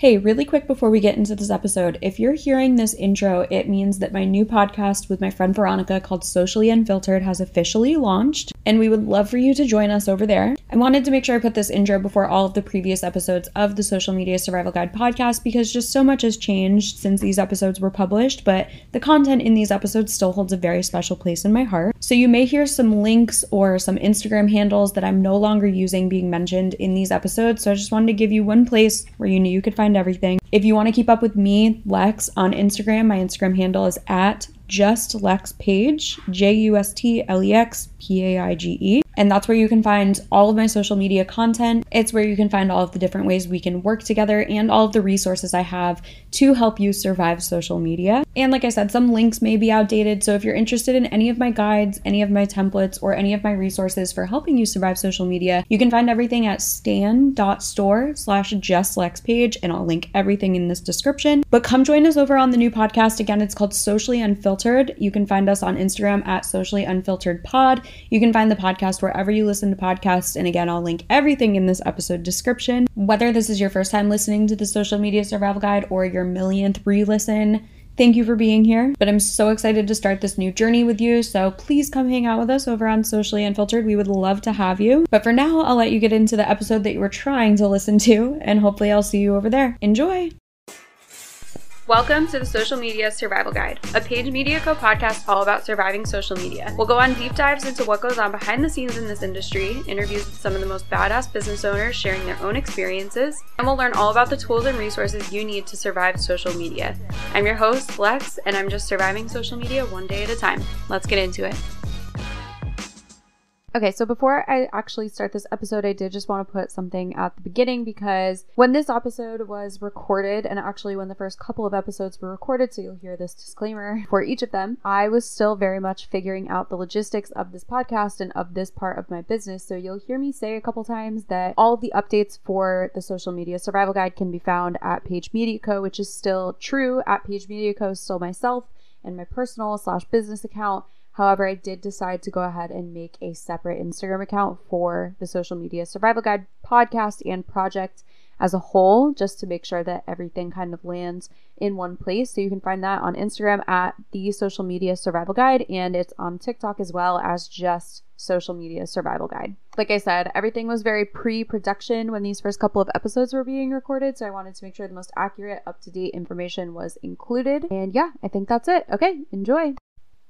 Hey, really quick before we get into this episode, if you're hearing this intro, it means that my new podcast with my friend Veronica called Socially Unfiltered has officially launched, and we would love for you to join us over there. I wanted to make sure I put this intro before all of the previous episodes of the Social Media Survival Guide podcast because just so much has changed since these episodes were published, but the content in these episodes still holds a very special place in my heart. So you may hear some links or some Instagram handles that I'm no longer using being mentioned in these episodes, so I just wanted to give you one place where you knew you could find everything. If you want to keep up with me, Lex, on Instagram, my Instagram handle is at just Lex Paige, J U S T L E X P A I G E. And that's where you can find all of my social media content. It's where you can find all of the different ways we can work together and all of the resources I have to help you survive social media. And like I said, some links may be outdated. So if you're interested in any of my guides, any of my templates, or any of my resources for helping you survive social media, you can find everything at stan.store slash justlexpaige, and I'll link everything in this description. But come join us over on the new podcast. Again, it's called Socially Unfiltered. You can find us on Instagram at Socially Unfiltered Pod. You can find the podcast wherever you listen to podcasts. And again, I'll link everything in this episode description. Whether this is your first time listening to the Social Media Survival Guide or your millionth re listen, Thank you for being here, but I'm so excited to start this new journey with you. So please come hang out with us over on Socially Unfiltered. We would love to have you. But for now, I'll let you get into the episode that you were trying to listen to, and hopefully, I'll see you over there. Enjoy! Welcome to the Social Media Survival Guide, a Paige Media Co podcast all about surviving social media. We'll go on deep dives into what goes on behind the scenes in this industry, interviews with some of the most badass business owners sharing their own experiences, and we'll learn all about the tools and resources you need to survive social media. I'm your host, Lex, and I'm just surviving social media one day at a time. Let's get into it. Okay, so before I actually start this episode, I did just want to put something at the beginning because when this episode was recorded, and actually when the first couple of episodes were recorded, so you'll hear this disclaimer for each of them, I was still very much figuring out the logistics of this podcast and of this part of my business. So you'll hear me say a couple times that all the updates for the social media survival guide can be found at Paige Media Co., which is still true. At Paige Media Co., still myself and my personal slash business account However, I did decide to go ahead and make a separate Instagram account for the Social Media Survival Guide podcast and project as a whole, just to make sure that everything kind of lands in one place. So you can find that on Instagram at the Social Media Survival Guide, and it's on TikTok as well as just Social Media Survival Guide. Like I said, everything was very pre production when these first couple of episodes were being recorded, so I wanted to make sure the most accurate, up to date information was included. And yeah, I think that's it. Okay, enjoy.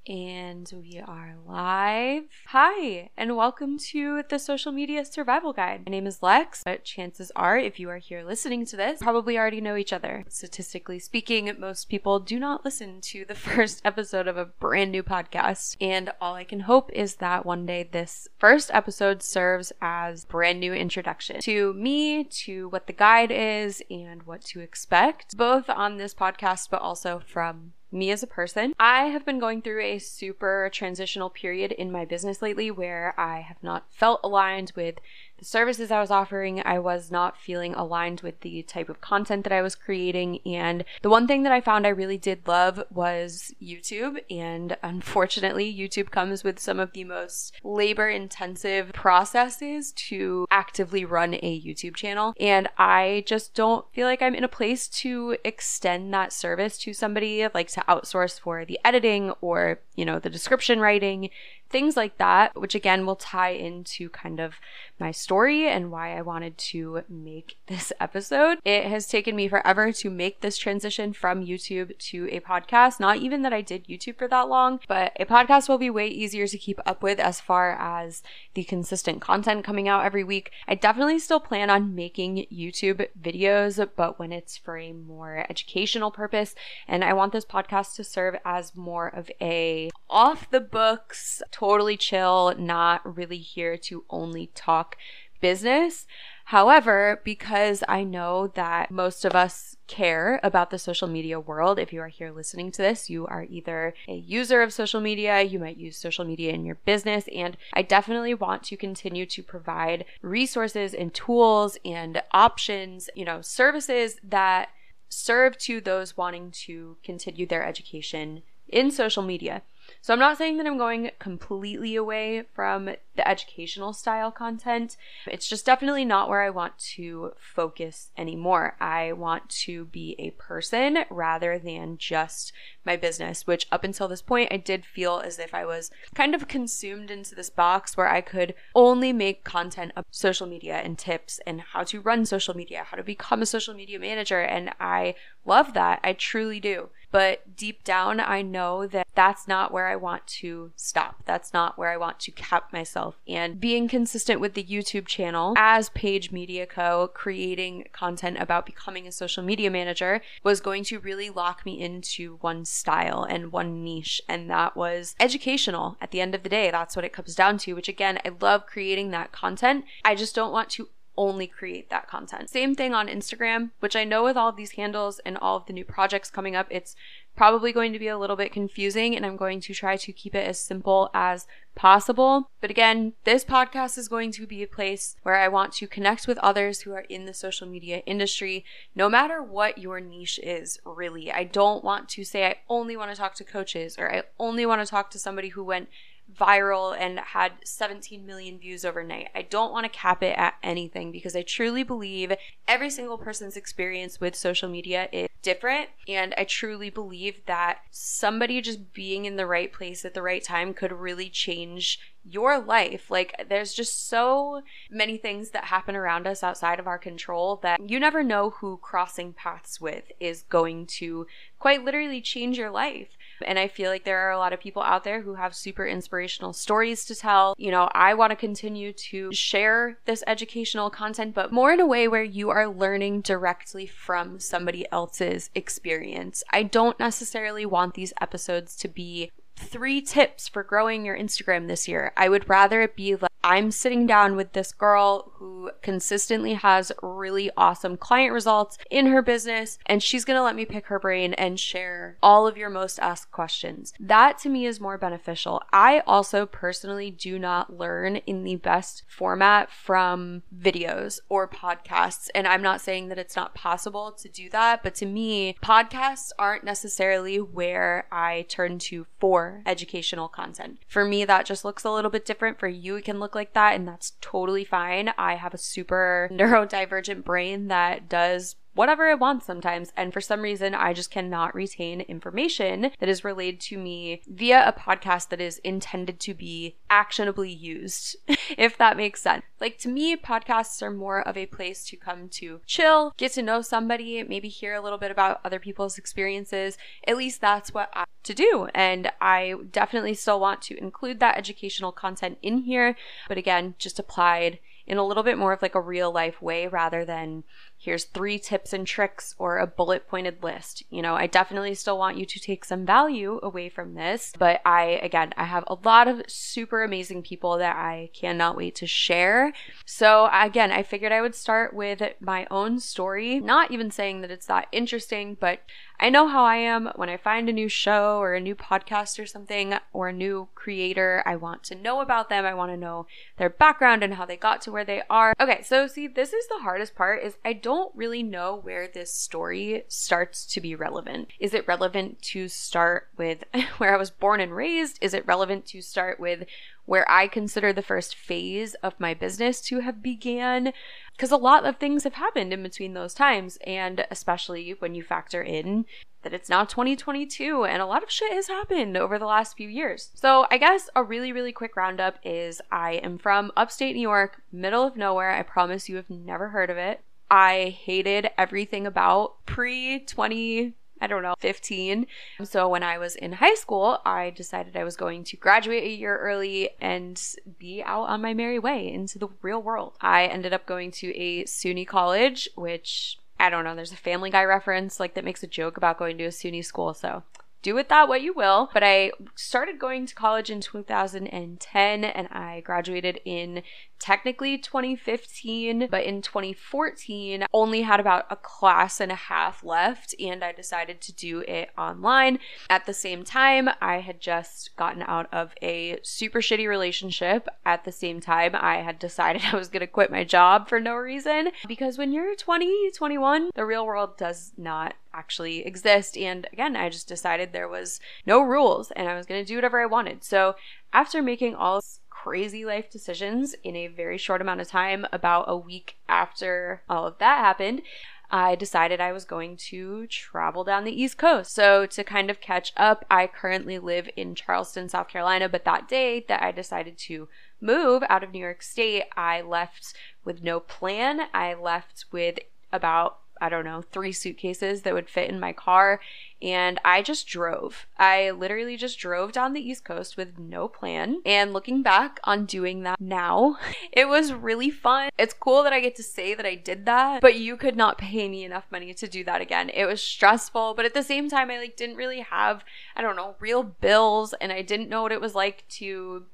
And we are live. Hi, and welcome to the Social Media Survival Guide. My name is Lex, but chances are, if you are here listening to this, probably already know each other. Statistically speaking, most people do not listen to the first episode of a brand new podcast. And all I can hope is that one day this first episode serves as brand new introduction to me, to what the guide is, and what to expect, both on this podcast, but also from me as a person. I have been going through a super transitional period in my business lately where I have not felt aligned with services I was offering, I was not feeling aligned with the type of content that I was creating. And the one thing that I found I really did love was YouTube. And unfortunately, YouTube comes with some of the most labor intensive processes to actively run a YouTube channel. And I just don't feel like I'm in a place to extend that service to somebody, like to outsource for the editing or, you know, the description writing things like that, which again will tie into kind of my story and why I wanted to make this episode. It has taken me forever to make this transition from YouTube to a podcast. Not even that I did YouTube for that long, but a podcast will be way easier to keep up with as far as the consistent content coming out every week. I definitely still plan on making YouTube videos, but when it's for a more educational purpose, and I want this podcast to serve as more of a off the books totally chill, not really here to only talk business. However, because I know that most of us care about the social media world, if you are here listening to this, you are either a user of social media, you might use social media in your business, and I definitely want to continue to provide resources and tools and options, you know, services that serve to those wanting to continue their education in social media. So I'm not saying that I'm going completely away from the educational style content. It's just definitely not where I want to focus anymore. I want to be a person rather than just my business, which up until this point, I did feel as if I was kind of consumed into this box where I could only make content of social media and tips and how to run social media, how to become a social media manager. And I love that. I truly do. But deep down, I know that that's not where I want to stop. That's not where I want to cap myself. And being consistent with the YouTube channel as Paige Media Co., creating content about becoming a social media manager was going to really lock me into one style and one niche. And that was educational. At the end of the day, that's what it comes down to, which again, I love creating that content. I just don't want to only create that content. Same thing on Instagram, which I know with all of these handles and all of the new projects coming up, it's probably going to be a little bit confusing and I'm going to try to keep it as simple as possible. But again, this podcast is going to be a place where I want to connect with others who are in the social media industry, no matter what your niche is, really. I don't want to say I only want to talk to coaches or I only want to talk to somebody who went viral and had 17 million views overnight. I don't want to cap it at anything because I truly believe every single person's experience with social media is different. And I truly believe that somebody just being in the right place at the right time could really change your life. Like, there's just so many things that happen around us outside of our control that you never know who crossing paths with is going to quite literally change your life. And I feel like there are a lot of people out there who have super inspirational stories to tell. You know, I want to continue to share this educational content, but more in a way where you are learning directly from somebody else's experience. I don't necessarily want these episodes to be three tips for growing your Instagram this year. I would rather it be like I'm sitting down with this girl who consistently has really awesome client results in her business, and she's gonna let me pick her brain and share all of your most asked questions. That to me is more beneficial. I also personally do not learn in the best format from videos or podcasts, and I'm not saying that it's not possible to do that, but to me, podcasts aren't necessarily where I turn to for educational content. For me, that just looks a little bit different. For you, it can look like that, and that's totally fine. I have a super neurodivergent brain that does whatever I want sometimes. And for some reason, I just cannot retain information that is relayed to me via a podcast that is intended to be actionably used, if that makes sense. Like to me, podcasts are more of a place to come to chill, get to know somebody, maybe hear a little bit about other people's experiences. At least that's what I to do. And I definitely still want to include that educational content in here, but again, just applied in a little bit more of like a real life way rather than here's three tips and tricks or a bullet pointed list. You know, I definitely still want you to take some value away from this, but I, again, I have a lot of super amazing people that I cannot wait to share. So, again, I figured I would start with my own story, not even saying that it's that interesting, but I know how I am when I find a new show or a new podcast or something or a new creator. I want to know about them. I want to know their background and how they got to where they are. Okay, so see, this is the hardest part is I don't really know where this story starts to be relevant. Is it relevant to start with where I was born and raised? Is it relevant to start with where I consider the first phase of my business to have began? because a lot of things have happened in between those times and especially when you factor in that it's now 2022 and a lot of shit has happened over the last few years. So, I guess a really, really quick roundup is I am from upstate New York, middle of nowhere. I promise you have never heard of it. I hated everything about pre 20 I don't know, 15. So when I was in high school, I decided I was going to graduate a year early and be out on my merry way into the real world. I ended up going to a SUNY college, which I don't know, there's a Family Guy reference like that makes a joke about going to a SUNY school. So do with that what you will. But I started going to college in 2010 and I graduated in technically 2015, but in 2014, only had about a class and a half left, and I decided to do it online. At the same time, I had just gotten out of a super shitty relationship. At the same time, I had decided I was going to quit my job for no reason because when you're 20, 21, the real world does not actually exist. And again, I just decided there was no rules and I was going to do whatever I wanted. So after making all crazy life decisions in a very short amount of time, about a week after all of that happened, I decided I was going to travel down the East Coast. So, to kind of catch up, I currently live in Charleston, South Carolina, but that day that I decided to move out of New York State, I left with no plan. I left with about I don't know, three suitcases that would fit in my car. And I just drove. I literally just drove down the East Coast with no plan. And looking back on doing that now, it was really fun. It's cool that I get to say that I did that, but you could not pay me enough money to do that again. It was stressful, but at the same time, I like didn't really have, I don't know, real bills and I didn't know what it was like to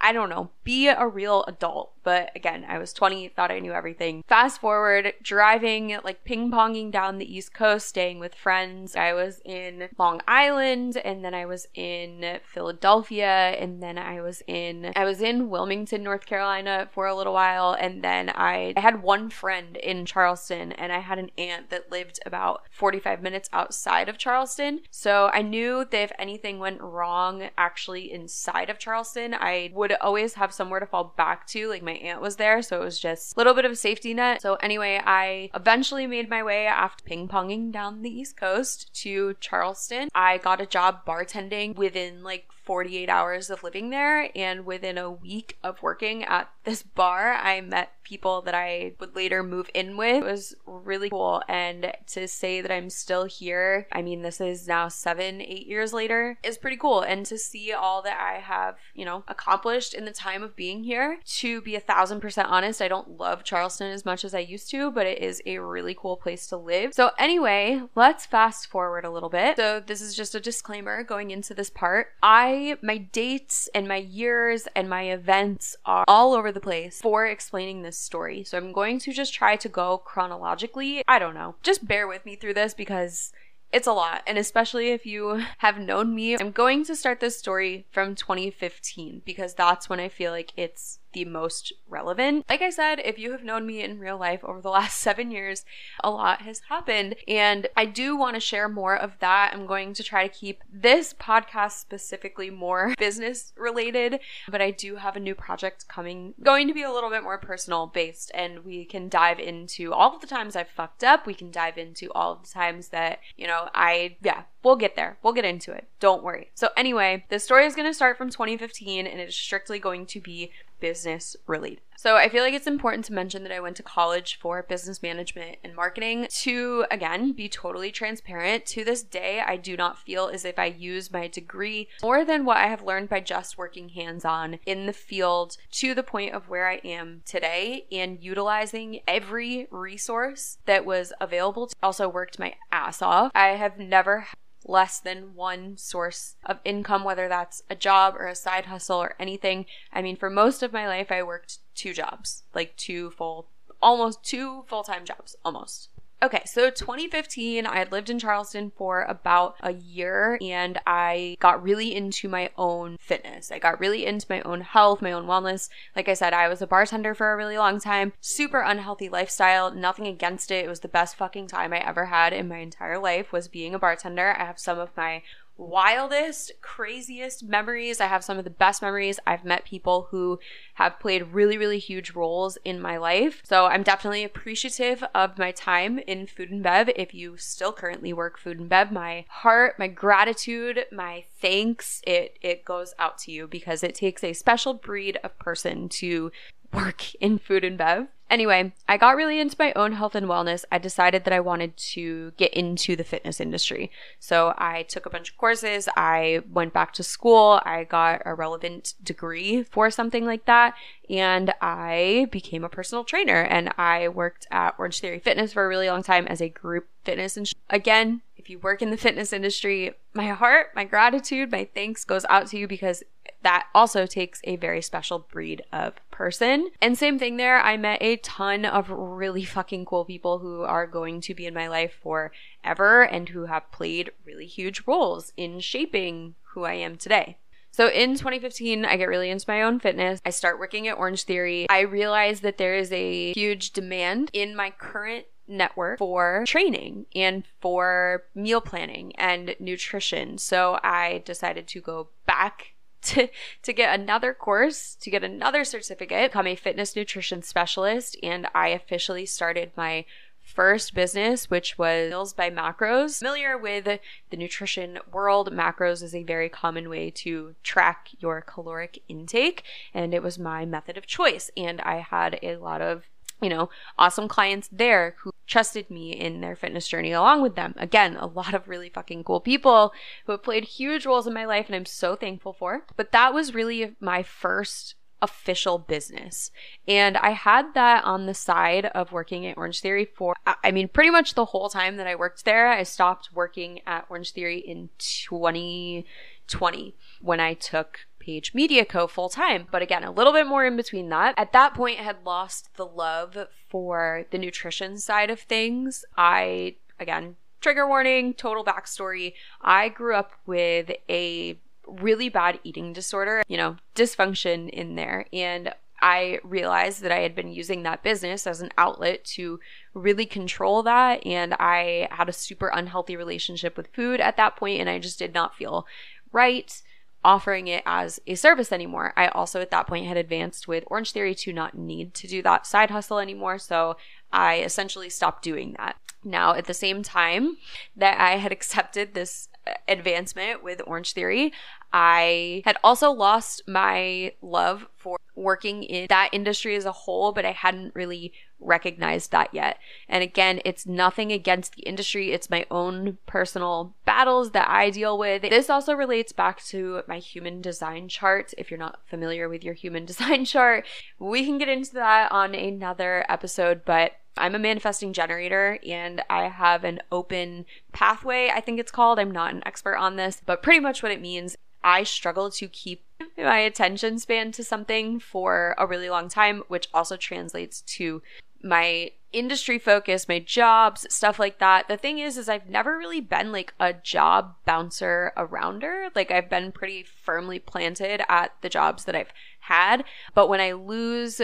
I don't know, be a real adult. But again, I was 20, thought I knew everything. Fast forward, driving, like ping ponging down the East Coast, staying with friends. I was in Long Island and then I was in Philadelphia and then I was in I was in Wilmington, North Carolina for a little while and then I, I had one friend in Charleston and I had an aunt that lived about 45 minutes outside of Charleston. So I knew that if anything went wrong actually inside of Charleston, I would always have somewhere to fall back to. Like my aunt was there, so it was just a little bit of a safety net. So anyway, I eventually made my way after ping ponging down the East Coast to Charleston. I got a job bartending within like 48 hours of living there. And within a week of working at this bar, I met people that I would later move in with. It was really cool. And to say that I'm still here, I mean, this is now seven, eight years later, is pretty cool. And to see all that I have, you know, accomplished in the time of being here, to be a thousand percent honest, I don't love Charleston as much as I used to, but it is a really cool place to live. So, anyway, let's fast forward a little bit. So, this is just a disclaimer going into this part. I my dates and my years and my events are all over the place for explaining this story. So I'm going to just try to go chronologically. I don't know. Just bear with me through this because it's a lot. And especially if you have known me, I'm going to start this story from 2015 because that's when I feel like it's the most relevant. Like I said, if you have known me in real life over the last seven years, a lot has happened. And I do want to share more of that. I'm going to try to keep this podcast specifically more business related, but I do have a new project coming, going to be a little bit more personal based. And we can dive into all of the times I've fucked up. We can dive into all of the times that, you know, I, yeah, we'll get there. We'll get into it. Don't worry. So, anyway, the story is going to start from 2015 and it is strictly going to be business related. So I feel like it's important to mention that I went to college for business management and marketing to, again, be totally transparent. To this day, I do not feel as if I use my degree more than what I have learned by just working hands on in the field to the point of where I am today and utilizing every resource that was available. To also worked my ass off. I have never less than one source of income, whether that's a job or a side hustle or anything. I mean, for most of my life, I worked two jobs, like two full, almost two full time jobs, almost. Okay, so 2015, I had lived in Charleston for about a year and I got really into my own fitness. I got really into my own health, my own wellness. Like I said, I was a bartender for a really long time, super unhealthy lifestyle, nothing against it. It was the best fucking time I ever had in my entire life was being a bartender. I have some of my wildest, craziest memories. I have some of the best memories. I've met people who have played really, really huge roles in my life. So I'm definitely appreciative of my time in food and bev. If you still currently work food and bev, my heart, my gratitude, my thanks, it it goes out to you because it takes a special breed of person to work in food and bev. Anyway, I got really into my own health and wellness. I decided that I wanted to get into the fitness industry. So I took a bunch of courses. I went back to school. I got a relevant degree for something like that. And I became a personal trainer and I worked at Orange Theory Fitness for a really long time as a group fitness. And again, if you work in the fitness industry, my heart, my gratitude, my thanks goes out to you because that also takes a very special breed of person. And same thing there, I met a ton of really fucking cool people who are going to be in my life forever and who have played really huge roles in shaping who I am today. So in 2015, I get really into my own fitness. I start working at Orange Theory. I realize that there is a huge demand in my current network for training and for meal planning and nutrition. So I decided to go back to, to get another course, to get another certificate, become a fitness nutrition specialist, and I officially started my first business, which was Meals by Macros. Familiar with the nutrition world, macros is a very common way to track your caloric intake, and it was my method of choice. And I had a lot of you know, awesome clients there who trusted me in their fitness journey along with them. Again, a lot of really fucking cool people who have played huge roles in my life and I'm so thankful for. But that was really my first official business. And I had that on the side of working at Orange Theory for, I mean, pretty much the whole time that I worked there. I stopped working at Orange Theory in 2020 when I took Paige Media Co. full time. But again, a little bit more in between that. At that point, I had lost the love for the nutrition side of things. I, again, trigger warning, total backstory. I grew up with a really bad eating disorder, you know, dysfunction in there. And I realized that I had been using that business as an outlet to really control that. And I had a super unhealthy relationship with food at that point, and I just did not feel right offering it as a service anymore. I also at that point had advanced with Orange Theory to not need to do that side hustle anymore. So I essentially stopped doing that. Now, at the same time that I had accepted this advancement with Orange Theory, I had also lost my love for working in that industry as a whole, but I hadn't really recognized that yet. And again, it's nothing against the industry, it's my own personal battles that I deal with. This also relates back to my human design chart. If you're not familiar with your human design chart, we can get into that on another episode, but I'm a manifesting generator and I have an open pathway, I think it's called. I'm not an expert on this, but pretty much what it means I struggle to keep my attention span to something for a really long time, which also translates to my industry focus, my jobs, stuff like that. The thing is, is I've never really been like a job bouncer arounder. Like I've been pretty firmly planted at the jobs that I've had. But when I lose,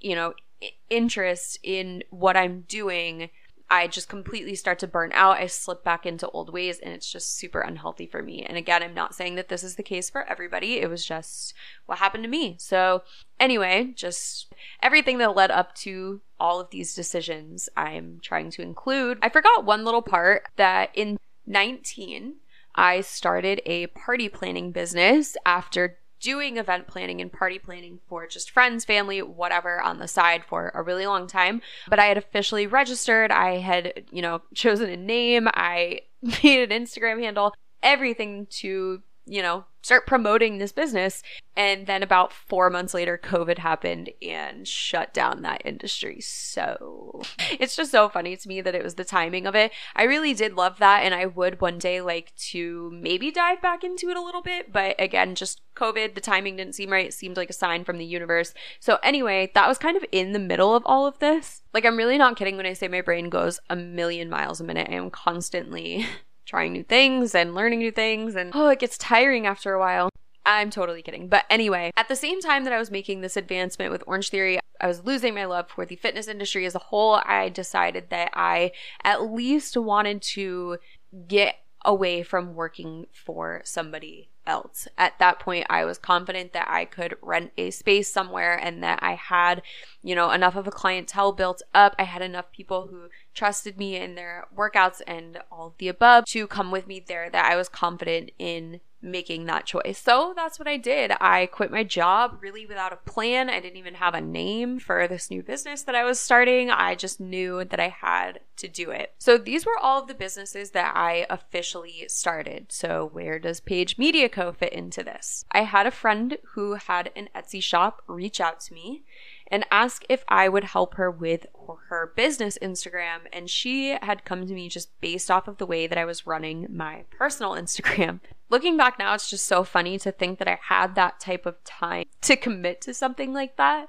you know, interest in what I'm doing, I just completely start to burn out. I slip back into old ways and it's just super unhealthy for me. And again, I'm not saying that this is the case for everybody. It was just what happened to me. So, anyway, just everything that led up to all of these decisions, I'm trying to include. I forgot one little part that in 19, I started a party planning business after doing event planning and party planning for just friends, family, whatever on the side for a really long time. But I had officially registered. I had, you know, chosen a name. I made an Instagram handle, everything to you know, start promoting this business. And then about four months later, COVID happened and shut down that industry. So it's just so funny to me that it was the timing of it. I really did love that. And I would one day like to maybe dive back into it a little bit. But again, just COVID, the timing didn't seem right. It seemed like a sign from the universe. So anyway, that was kind of in the middle of all of this. Like, I'm really not kidding when I say my brain goes a million miles a minute. I am constantly trying new things and learning new things. And oh, it gets tiring after a while. I'm totally kidding. But anyway, at the same time that I was making this advancement with Orange Theory, I was losing my love for the fitness industry as a whole. I decided that I at least wanted to get away from working for somebody else. At that point, I was confident that I could rent a space somewhere and that I had, you know, enough of a clientele built up. I had enough people who trusted me in their workouts and all of the above to come with me there that I was confident in making that choice. So that's what I did. I quit my job really without a plan. I didn't even have a name for this new business that I was starting. I just knew that I had to do it. So these were all of the businesses that I officially started. So where does Paige Media Co fit into this? I had a friend who had an Etsy shop reach out to me and ask if I would help her with her business Instagram. And she had come to me just based off of the way that I was running my personal Instagram. Looking back now, it's just so funny to think that I had that type of time to commit to something like that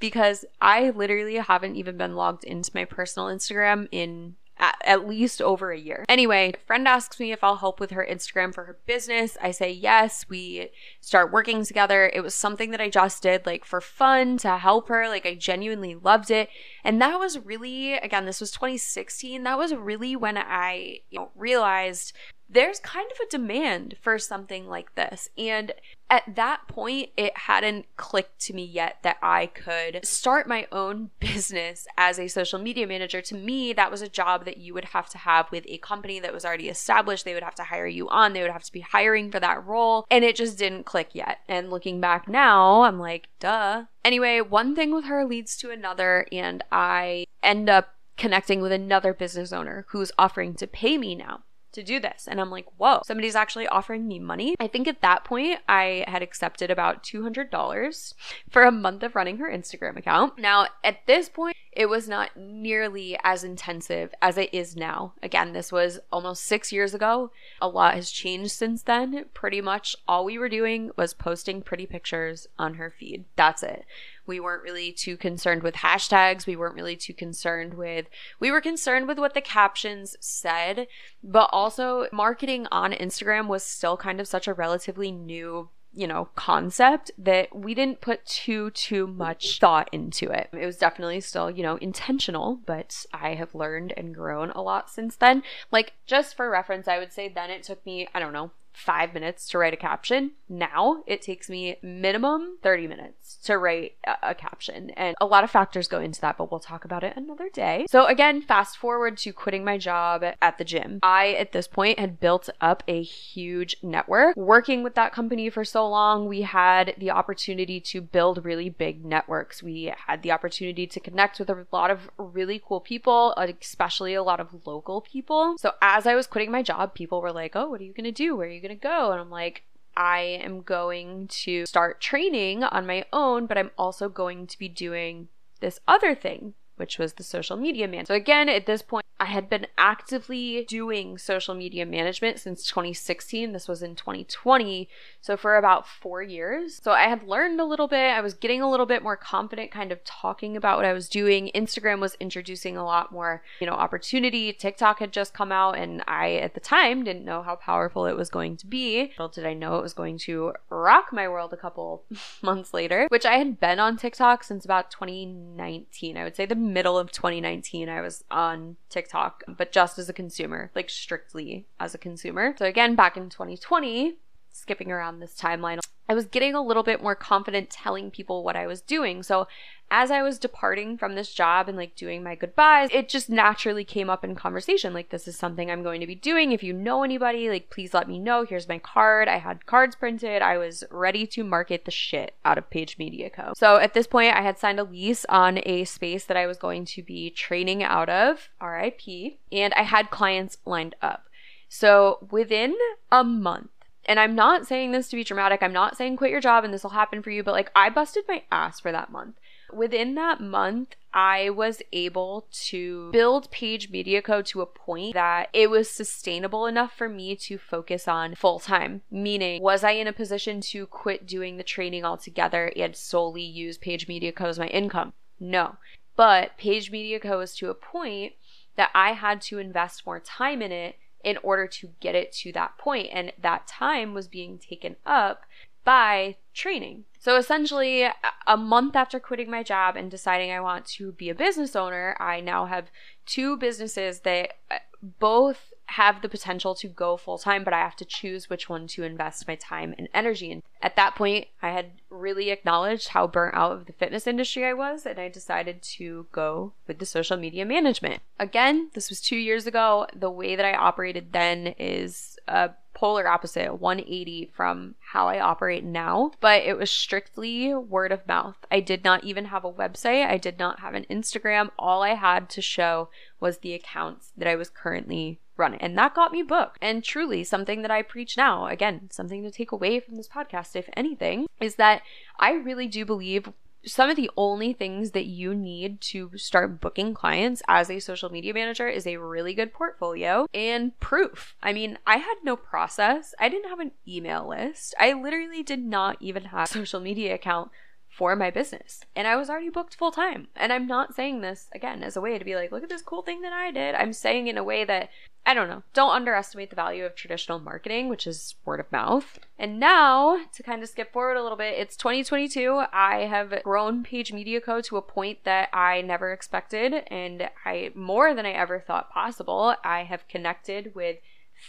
because I literally haven't even been logged into my personal Instagram in at, at least over a year. Anyway, a friend asks me if I'll help with her Instagram for her business. I say yes. We start working together. It was something that I just did like for fun to help her. Like I genuinely loved it. And that was really, again, this was 2016. That was really when I you know, realized there's kind of a demand for something like this. And at that point, it hadn't clicked to me yet that I could start my own business as a social media manager. To me, that was a job that you would have to have with a company that was already established. They would have to hire you on, they would have to be hiring for that role. And it just didn't click yet. And looking back now, I'm like, duh. Anyway, one thing with her leads to another, and I end up connecting with another business owner who's offering to pay me now to do this. And I'm like, whoa, somebody's actually offering me money. I think at that point, I had accepted about $200 for a month of running her Instagram account. Now, at this point, it was not nearly as intensive as it is now. Again, this was almost six years ago. A lot has changed since then. Pretty much all we were doing was posting pretty pictures on her feed. That's it. We weren't really too concerned with hashtags. We weren't really too concerned with, we were concerned with what the captions said, but also marketing on Instagram was still kind of such a relatively new you know concept that we didn't put too too much thought into it it was definitely still you know intentional but i have learned and grown a lot since then like just for reference i would say then it took me i don't know five minutes to write a caption. Now it takes me minimum 30 minutes to write a, a, caption. And a lot of factors go into that, but we'll talk about it another day. So, again, fast forward to quitting my job at the gym. I, at this point, had built up a huge network. Working with that company for so long, we had the opportunity to build really big networks. We had the opportunity to connect with a lot of really cool people, especially a lot of local people. So, as I was quitting my job, people were like, Oh, what are you going to do? Where are you going to go? And I'm like, I am going to start training on my own, but I'm also going to be doing this other thing which was the social media man. So again, at this point, I had been actively doing social media management since 2016. This was in 2020. So for about four years. So I had learned a little bit. I was getting a little bit more confident kind of talking about what I was doing. Instagram was introducing a lot more, you know, opportunity. TikTok had just come out and I, at the time, didn't know how powerful it was going to be. Little did I know it was going to rock my world a couple months later, which I had been on TikTok since about 2019. I would say the middle of 2019, I was on TikTok, but just as a consumer, like strictly as a consumer. So again, back in 2020, skipping around this timeline, I was getting a little bit more confident telling people what I was doing. So as I was departing from this job and like doing my goodbyes, it just naturally came up in conversation. Like, this is something I'm going to be doing. If you know anybody, like, please let me know. Here's my card. I had cards printed. I was ready to market the shit out of Paige Media Co. So at this point, I had signed a lease on a space that I was going to be training out of, RIP, and I had clients lined up. So within a month, and I'm not saying this to be dramatic. I'm not saying quit your job and this will happen for you, but like I busted my ass for that month. Within that month, I was able to build Paige Media Co to a point that it was sustainable enough for me to focus on full time. Meaning, was I in a position to quit doing the training altogether and solely use Paige Media Co as my income? No. But Paige Media Co was to a point that I had to invest more time in it in order to get it to that point. And that time was being taken up by training. So essentially, a month after quitting my job and deciding I want to be a business owner, I now have two businesses that uh, both have the potential to go full time, but I have to choose which one to invest my time and energy in. At that point, I had really acknowledged how burnt out of the fitness industry I was, and I decided to go with the social media management. Again, this was two years ago. The way that I operated then is a polar opposite, 180 from how I operate now, but it was strictly word of mouth. I did not even have a website, I did not have an Instagram. All I had to show was the accounts that I was currently running. And that got me booked. And truly, something that I preach now, again, something to take away from this podcast, if anything, is that I really do believe some of the only things that you need to start booking clients as a social media manager is a really good portfolio and proof. I mean, I had no process. I didn't have an email list. I literally did not even have a social media account for my business. And I was already booked full time. And I'm not saying this again as a way to be like, look at this cool thing that I did. I'm saying in a way that I don't know. Don't underestimate the value of traditional marketing, which is word of mouth. And now, to kind of skip forward a little bit, it's 2022. I have grown Paige Media Co. to a point that I never expected, and I more than I ever thought possible. I have connected with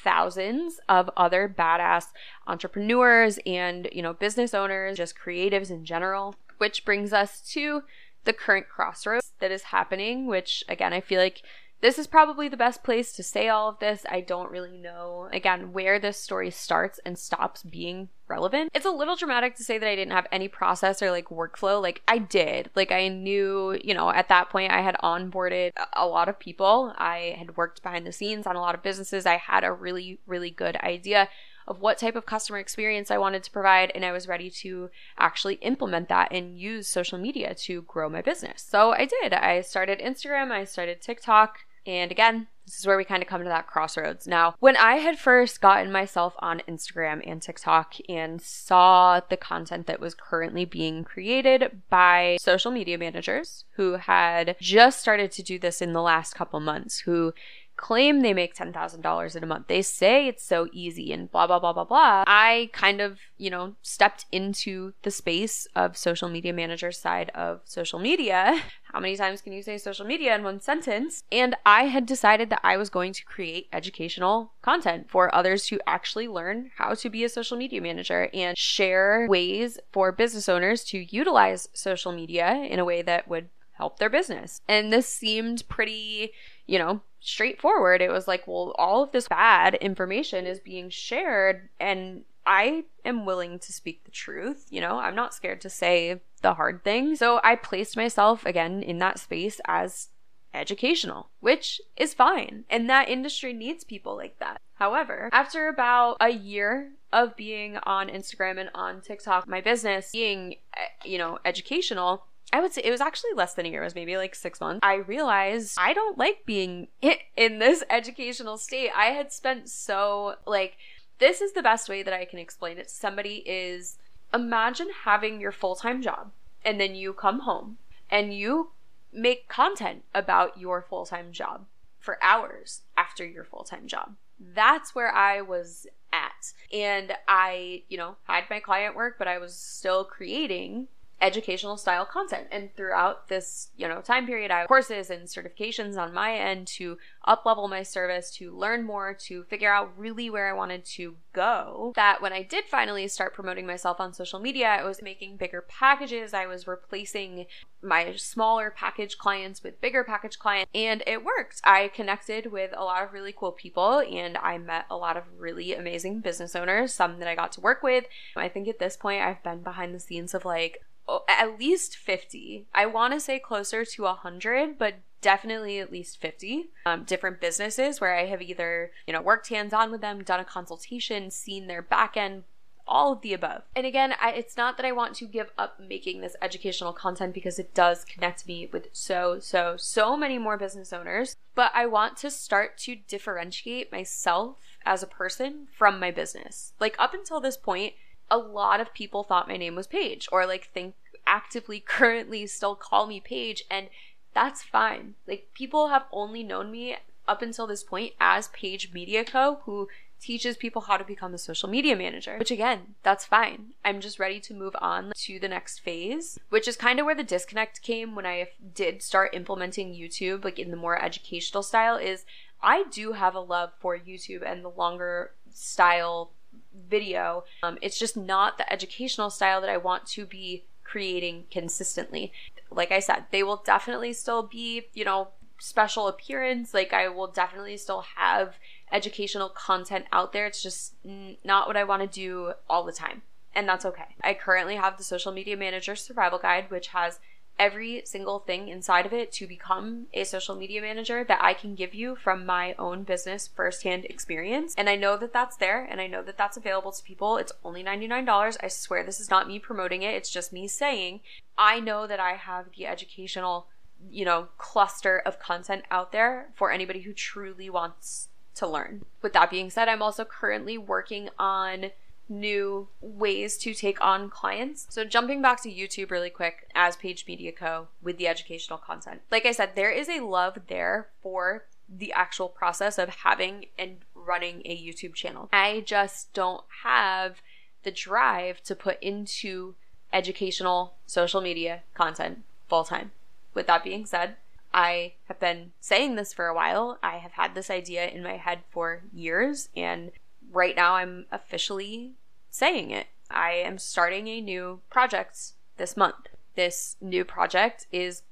thousands of other badass entrepreneurs and, you know, business owners, just creatives in general, which brings us to the current crossroads that is happening, which again, I feel like this is probably the best place to say all of this. I don't really know, again, where this story starts and stops being relevant. It's a little dramatic to say that I didn't have any process or like workflow. Like I did. Like I knew, you know, at that point I had onboarded a lot of people. I had worked behind the scenes on a lot of businesses. I had a really, really good idea of what type of customer experience I wanted to provide, and I was ready to actually implement that and use social media to grow my business. So I did. I started Instagram, I started TikTok, and again, this is where we kind of come to that crossroads. Now, when I had first gotten myself on Instagram and TikTok and saw the content that was currently being created by social media managers who had just started to do this in the last couple months, who claim they make $10,000 in a month. They say it's so easy and blah, blah, blah, blah, blah. I kind of, you know, stepped into the space of social media manager side of social media. How many times can you say social media in one sentence? And I had decided that I was going to create educational content for others to actually learn how to be a social media manager and share ways for business owners to utilize social media in a way that would help their business. And this seemed pretty, you know, straightforward. It was like, well, all of this bad information is being shared and I am willing to speak the truth, you know, I'm not scared to say the hard thing. So I placed myself again in that space as educational, which is fine. And that industry needs people like that. However, after about a year of being on Instagram and on TikTok, my business being, eh, you know, educational, I would say it was actually less than a year, it was maybe like six months. I realized I don't like being in this educational state. I had spent so, like, this is the best way that I can explain it to somebody is imagine having your full time job and then you come home and you make content about your full time job for hours after your full time job. That's where I was at. And I, you know, had my client work, but I was still creating educational style content. And throughout this, you know, time period, I have courses and certifications on my end to up level my service, to learn more, to figure out really where I wanted to go. That when I did finally start promoting myself on social media, I was making bigger packages. I was replacing my smaller package clients with bigger package clients, and it worked. I connected with a lot of really cool people and I met a lot of really amazing business owners, some that I got to work with. I think at this point, I've been behind the scenes of like at least 50. I want to say closer to 100, but definitely at least 50 um, different businesses where I have either, you know, worked hands on with them, done a consultation, seen their back end, all of the above. And again, I, it's not that I want to give up making this educational content because it does connect me with so, so, so many more business owners, but I want to start to differentiate myself as a person from my business. Like up until this point, a lot of people thought my name was Paige or like think actively currently still call me Paige and that's fine. Like people have only known me up until this point as Paige Media Co who teaches people how to become a social media manager, which again, that's fine. I'm just ready to move on to the next phase, which is kind of where the disconnect came when I did start implementing YouTube like in the more educational style is I do have a love for YouTube and the longer style video. Um, it's just not the educational style that I want to be creating consistently. Like I said, they will definitely still be, you know, special appearance. Like I will definitely still have educational content out there. It's just not what I want to do all the time. And that's okay. I currently have the social media manager survival guide, which has every single thing inside of it to become a social media manager that I can give you from my own business firsthand experience. And I know that that's there and I know that that's available to people. It's only $99. I swear this is not me promoting it, it's just me saying I know that I have the educational, you know, cluster of content out there for anybody who truly wants to learn. With that being said, I'm also currently working on new ways to take on clients. So jumping back to YouTube really quick as Paige Media Co with the educational content. Like I said, there is a love there for the actual process of having and running a YouTube channel. I just don't have the drive to put into educational social media content full time. With that being said, I have been saying this for a while. I have had this idea in my head for years, and right now I'm officially saying it. I am starting a new project this month. This new project is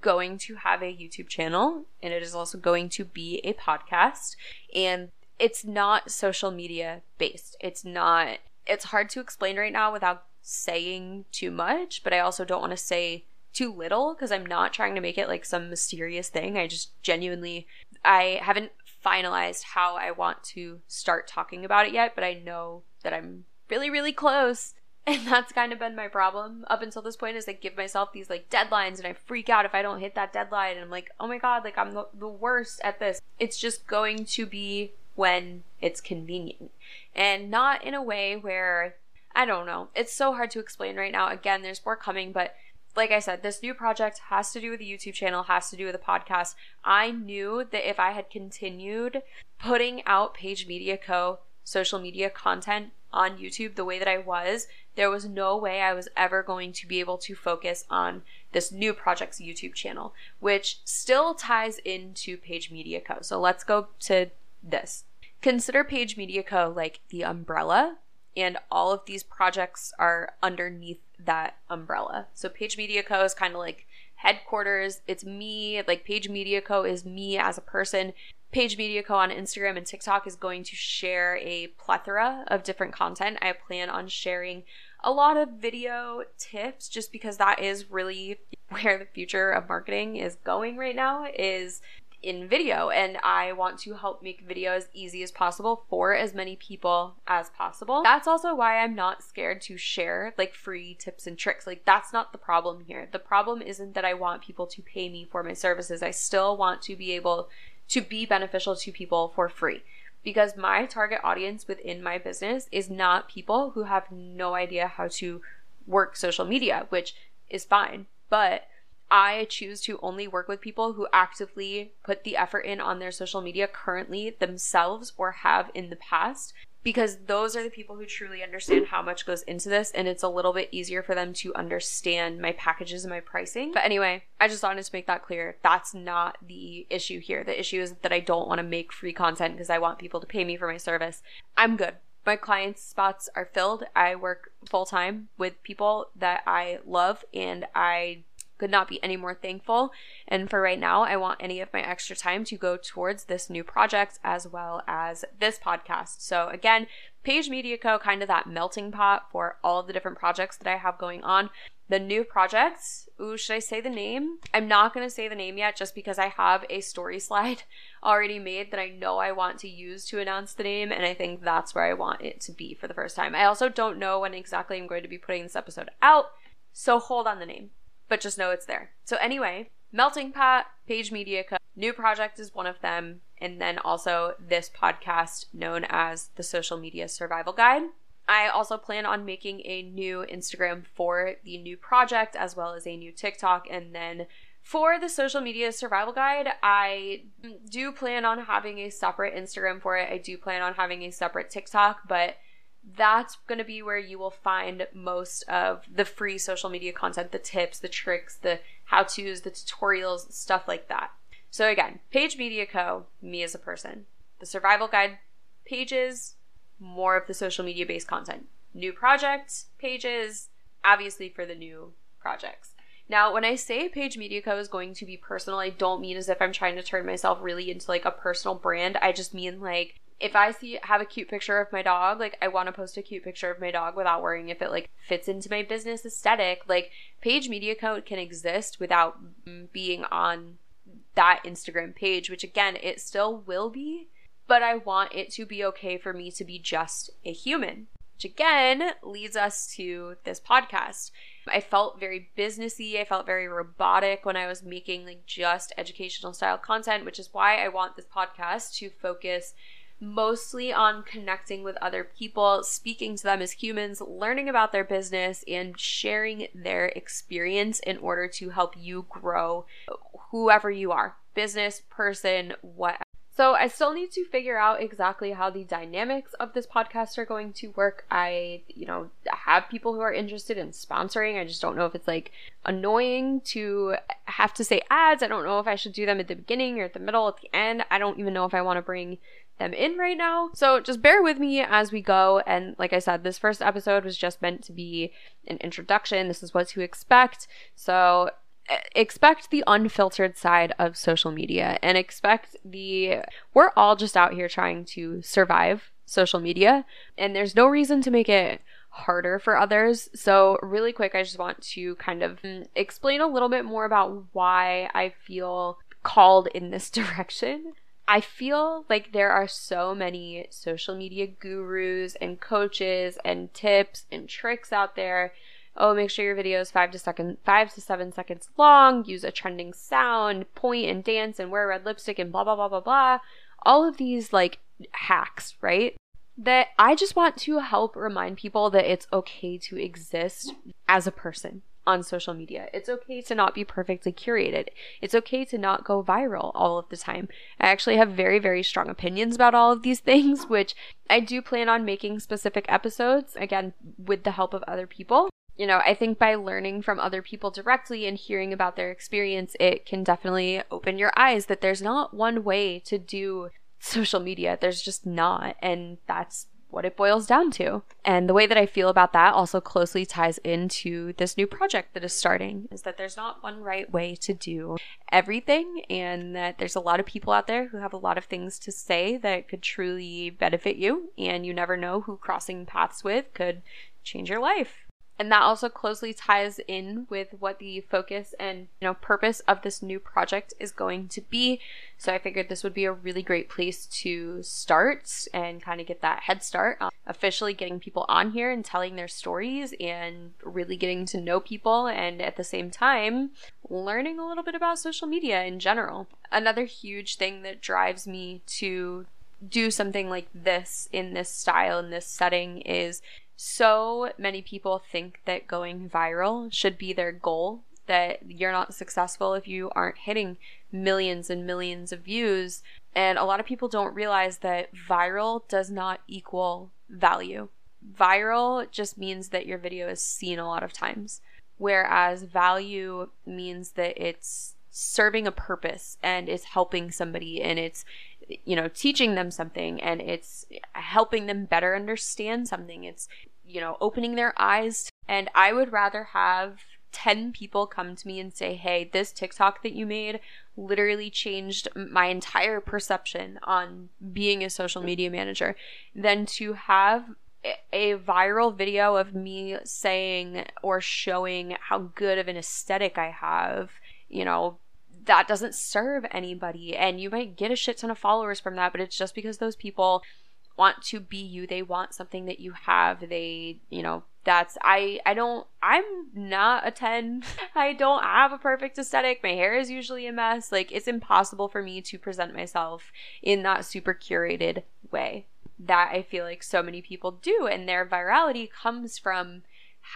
going to have a YouTube channel and it is also going to be a podcast. And it's not social media based. It's not, it's hard to explain right now without saying too much, but I also don't want to say too little because I'm not trying to make it like some mysterious thing. I just genuinely, I haven't finalized how I want to start talking about it yet, but I know that I'm really, really close. And that's kind of been my problem up until this point is I give myself these like deadlines and I freak out if I don't hit that deadline. And I'm like, oh my God, like I'm the, the worst at this. It's just going to be when it's convenient and not in a way where I don't know. It's so hard to explain right now. Again, there's more coming, but like I said, this new project has to do with the YouTube channel, has to do with the podcast. I knew that if I had continued putting out Paige Media Co. social media content on YouTube the way that I was, there was no way I was ever going to be able to focus on this new project's YouTube channel, which still ties into Paige Media Co. So let's go to this. Consider Paige Media Co. like the umbrella, and all of these projects are underneath that umbrella. So Paige Media Co. is kind of like headquarters. It's me, like Paige Media Co. is me as a person. Paige Media Co. on Instagram and TikTok is going to share a plethora of different content. I plan on sharing a lot of video tips just because that is really where the future of marketing is going right now is in video and I want to help make video as easy as possible for as many people as possible. That's also why I'm not scared to share like free tips and tricks. Like that's not the problem here. The problem isn't that I want people to pay me for my services. I still want to be able to be beneficial to people for free because my target audience within my business is not people who have no idea how to work social media, which is fine. But I choose to only work with people who actively put the effort in on their social media currently themselves or have in the past because those are the people who truly understand how much goes into this and it's a little bit easier for them to understand my packages and my pricing. But anyway, I just wanted to make that clear. That's not the issue here. The issue is that I don't want to make free content because I want people to pay me for my service. I'm good. My clients' spots are filled. I work full time with people that I love and I could not be any more thankful. And for right now, I want any of my extra time to go towards this new project as well as this podcast. So again, Paige Media Co. kind of that melting pot for all of the different projects that I have going on. The new projects, ooh, should I say the name? I'm not going to say the name yet just because I have a story slide already made that I know I want to use to announce the name, and I think that's where I want it to be for the first time. I also don't know when exactly I'm going to be putting this episode out, so hold on the name but just know it's there. So anyway, Melting Pot, Paige Media Co. New project is one of them, and then also this podcast known as the Social Media Survival Guide. I also plan on making a new Instagram for the new project as well as a new TikTok and then for the social media survival guide, I do plan on having a separate Instagram for it. I do plan on having a separate TikTok, but that's going to be where you will find most of the free social media content, the tips, the tricks, the how to's, the tutorials, stuff like that. So, again, Paige Media Co., me as a person. The survival guide pages, more of the social media based content. New project pages, obviously for the new projects. Now, when I say Paige Media Co. is going to be personal, I don't mean as if I'm trying to turn myself really into like a personal brand. I just mean like if I see have a cute picture of my dog, like I want to post a cute picture of my dog without worrying if it like fits into my business aesthetic. Like Paige Media Co can exist without being on that Instagram page, which again, it still will be, but I want it to be okay for me to be just a human. Which again leads us to this podcast. I felt very businessy. I felt very robotic when I was making like just educational style content, which is why I want this podcast to focus mostly on connecting with other people, speaking to them as humans, learning about their business, and sharing their experience in order to help you grow whoever you are business, person, whatever. So I still need to figure out exactly how the dynamics of this podcast are going to work. I, you know, have people who are interested in sponsoring. I just don't know if it's like annoying to have to say ads. I don't know if I should do them at the beginning or at the middle, at the end. I don't even know if I want to bring them in right now. So just bear with me as we go. And like I said, this first episode was just meant to be an introduction. This is what to expect. So expect the unfiltered side of social media and expect the we're all just out here trying to survive social media and there's no reason to make it harder for others. So, really quick, I just want to kind of mm, explain a little bit more about why I feel called in this direction. I feel like there are so many social media gurus and coaches and tips and tricks out there oh, make sure your video is five to second, five to seven seconds long. Use a trending sound, point and dance, and wear red lipstick, and blah blah blah blah blah. All of these like hacks, right? That I just want to help remind people that it's okay to exist as a person on social media. It's okay to not be perfectly curated. It's okay to not go viral all of the time. I actually have very, very strong opinions about all of these things, which I do plan on making specific episodes, again, with the help of other people you know, I think by learning from other people directly and hearing about their experience, it can definitely open your eyes that there's not one way to do social media. There's just not. And that's what it boils down to. And the way that I feel about that also closely ties into this new project that is starting is that there's not one right way to do everything and that there's a lot of people out there who have a lot of things to say that could truly benefit you and you never know who crossing paths with could change your life. And that also closely ties in with what the focus and you know purpose of this new project is going to be. So I figured this would be a really great place to start and kind of get that head start on officially getting people on here and telling their stories and really getting to know people and at the same time learning a little bit about social media in general. Another huge thing that drives me to do something like this in this style in this setting is so many people think that going viral should be their goal, that you're not successful if you aren't hitting millions and millions of views. And a lot of people don't realize that viral does not equal value. Viral just means that your video is seen a lot of times, whereas value means that it's serving a purpose and it's helping somebody and it's you know teaching them something and it's helping them better understand something it's you know, opening their eyes. And I would rather have 10 people come to me and say, hey, this TikTok that you made literally changed my entire perception on being a social media manager than to have a viral video of me saying or showing how good of an aesthetic I have, you know, that doesn't serve anybody. And you might get a shit ton of followers from that, but it's just because those people want to be you. They want something that you have. They you know that's i i don't i'm not a 10 i don't have a perfect aesthetic. My hair is usually a mess. Like it's impossible for me to present myself in that super curated way that i feel like so many people do. And their virality comes from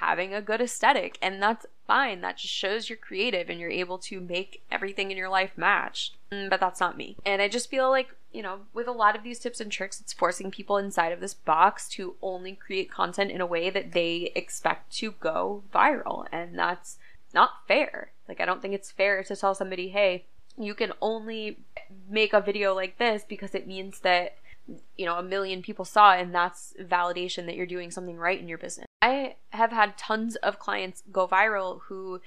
having a good aesthetic. And that's fine. That just shows you're creative and you're able to make everything in your life match. Mm, but that's not me. And i just feel like you know with a lot of these tips and tricks it's forcing people inside of this box to only create content in a way that they expect to go viral. And that's not fair. Like i don't think it's fair to tell somebody hey you can only make a video like this because it means that you know a million people saw it and that's validation that you're doing something right in your business. I have had tons of clients go viral who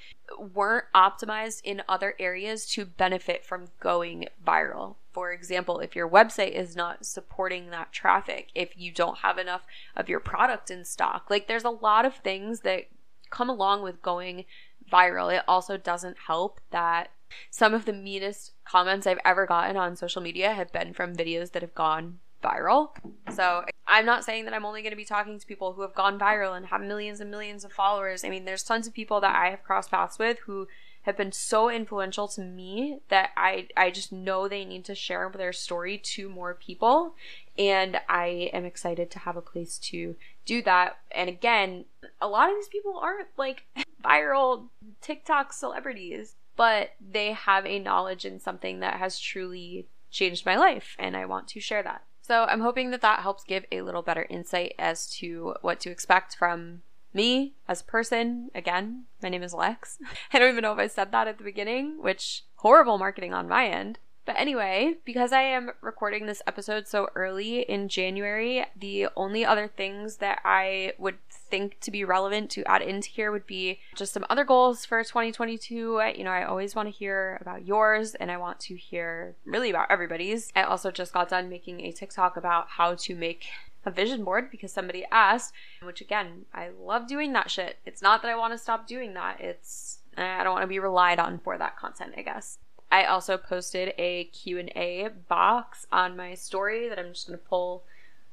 weren't optimized in other areas to benefit from going viral. For example, if your website is not supporting that traffic, if you don't have enough of your product in stock. Like there's a lot of things that come along with going viral. It also doesn't help that some of the meanest comments I've ever gotten on social media have been from videos that have gone viral. So I'm not saying that I'm only going to be talking to people who have gone viral and have millions and millions of followers. I mean, there's tons of people that I have crossed paths with who have been so influential to me that I I just know they need to share their story to more people and I am excited to have a place to do that. And again, a lot of these people aren't like viral TikTok celebrities, but they have a knowledge in something that has truly changed my life and I want to share that. So I'm hoping that that helps give a little better insight as to what to expect from me as a person. Again, my name is Lex. I don't even know if I said that at the beginning, which horrible marketing on my end. But anyway, because I am recording this episode so early in January, the only other things that I would think to be relevant to add into here would be just some other goals for 2022. You know, I always want to hear about yours and I want to hear really about everybody's. I also just got done making a TikTok about how to make a vision board because somebody asked, which again, I love doing that shit. It's not that I want to stop doing that. It's eh, I don't want to be relied on for that content, I guess. I also posted a Q&A box on my story that I'm just going to pull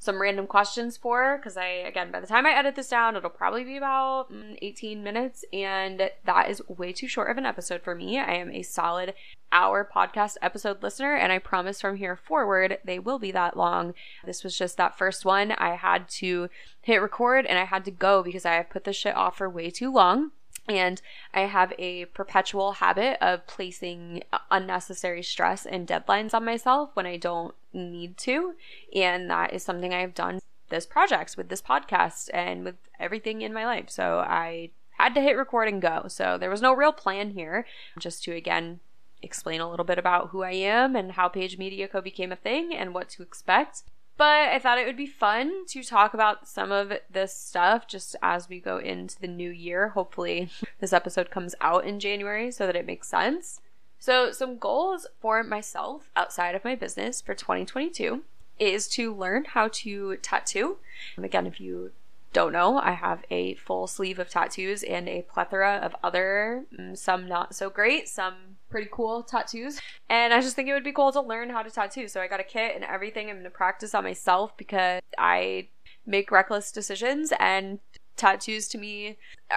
some random questions for because I again by the time I edit this down it'll probably be about mm, 18 minutes and that is way too short of an episode for me. I am a solid hour podcast episode listener and I promise from here forward they will be that long. This was just that first one I had to hit record and I had to go because I have put this shit off for way too long. And I have a perpetual habit of placing unnecessary stress and deadlines on myself when I don't need to. And that is something I have done this project with this podcast and with everything in my life. So I had to hit record and go. So there was no real plan here, just to again explain a little bit about who I am and how Paige Media Co became a thing and what to expect. But I thought it would be fun to talk about some of this stuff just as we go into the new year. Hopefully, this episode comes out in January so that it makes sense. So, some goals for myself outside of my business for 2022 is to learn how to tattoo. Again, if you don't know, I have a full sleeve of tattoos and a plethora of other, mm, some not so great, some pretty cool tattoos. And I just think it would be cool to learn how to tattoo. So I got a kit and everything. I'm going to practice on myself because I make reckless decisions and tattoos to me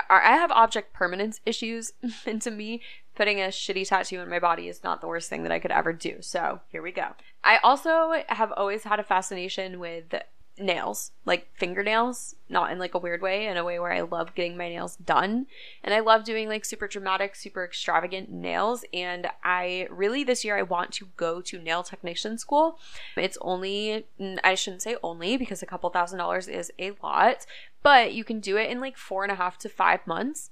are I have object permanence issues and to me putting a shitty tattoo on my body is not the worst thing that I could ever do. So, here we go. I also have always had a fascination with nails, like fingernails, not in like a weird way, in a way where I love getting my nails done. And I love doing like super dramatic, super extravagant nails. And I really this year I want to go to nail technician school. It's only, I shouldn't say only because a couple thousand dollars is a lot, but you can do it in like four and a half to five months.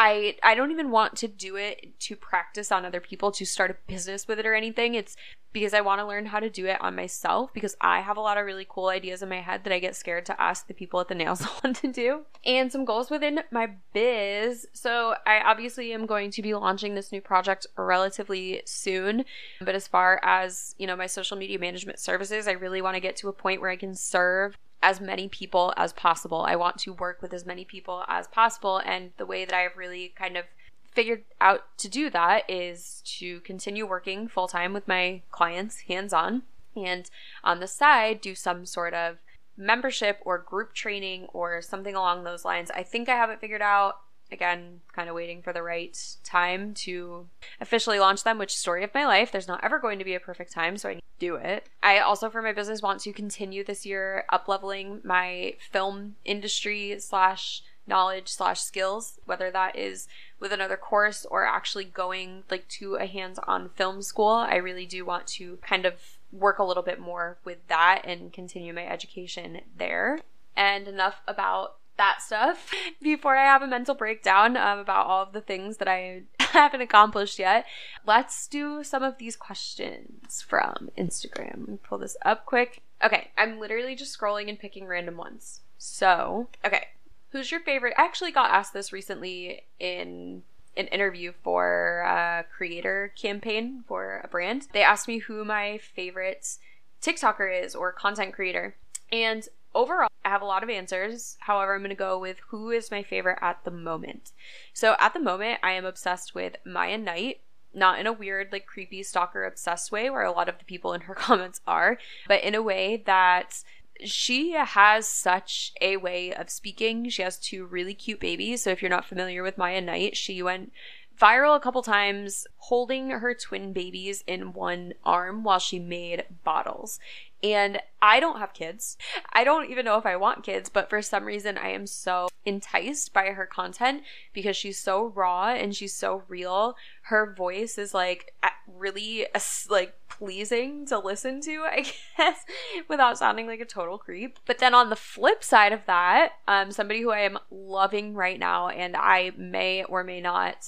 I I don't even want to do it to practice on other people to start a business with it or anything. It's because I want to learn how to do it on myself because I have a lot of really cool ideas in my head that I get scared to ask the people at the nail salon to do. And some goals within my biz. So I obviously am going to be launching this new project relatively soon, but as far as, you know, my social media management services, I really want to get to a point where I can serve as many people as possible. I want to work with as many people as possible. And the way that I have really kind of figured out to do that is to continue working full time with my clients hands on and on the side do some sort of membership or group training or something along those lines. I think I have it figured out again, kind of waiting for the right time to officially launch them, which story of my life. There's not ever going to be a perfect time, so I need to do it. I also, for my business, want to continue this year up leveling my film industry slash knowledge slash skills, whether that is with another course or actually going like to a hands-on film school. I really do want to kind of work a little bit more with that and continue my education there. And enough about that stuff before I have a mental breakdown um, about all of the things that I haven't accomplished yet. Let's do some of these questions from Instagram. Pull this up quick. Okay, I'm literally just scrolling and picking random ones. So, okay, who's your favorite? I actually got asked this recently in an interview for a creator campaign for a brand. They asked me who my favorite TikToker is or content creator. And overall, I have a lot of answers. However, I'm going to go with who is my favorite at the moment. So at the moment, I am obsessed with Maya Knight. Not in a weird, like creepy stalker obsessed way where a lot of the people in her comments are, but in a way that she has such a way of speaking. She has two really cute babies. So if you're not familiar with Maya Knight, she went viral a couple times holding her twin babies in one arm while she made bottles. And I don't have kids. I don't even know if I want kids, but for some reason I am so enticed by her content because she's so raw and she's so real. Her voice is like really like pleasing to listen to, I guess, without sounding like a total creep. But then on the flip side of that, um somebody who I am loving right now and I may or may not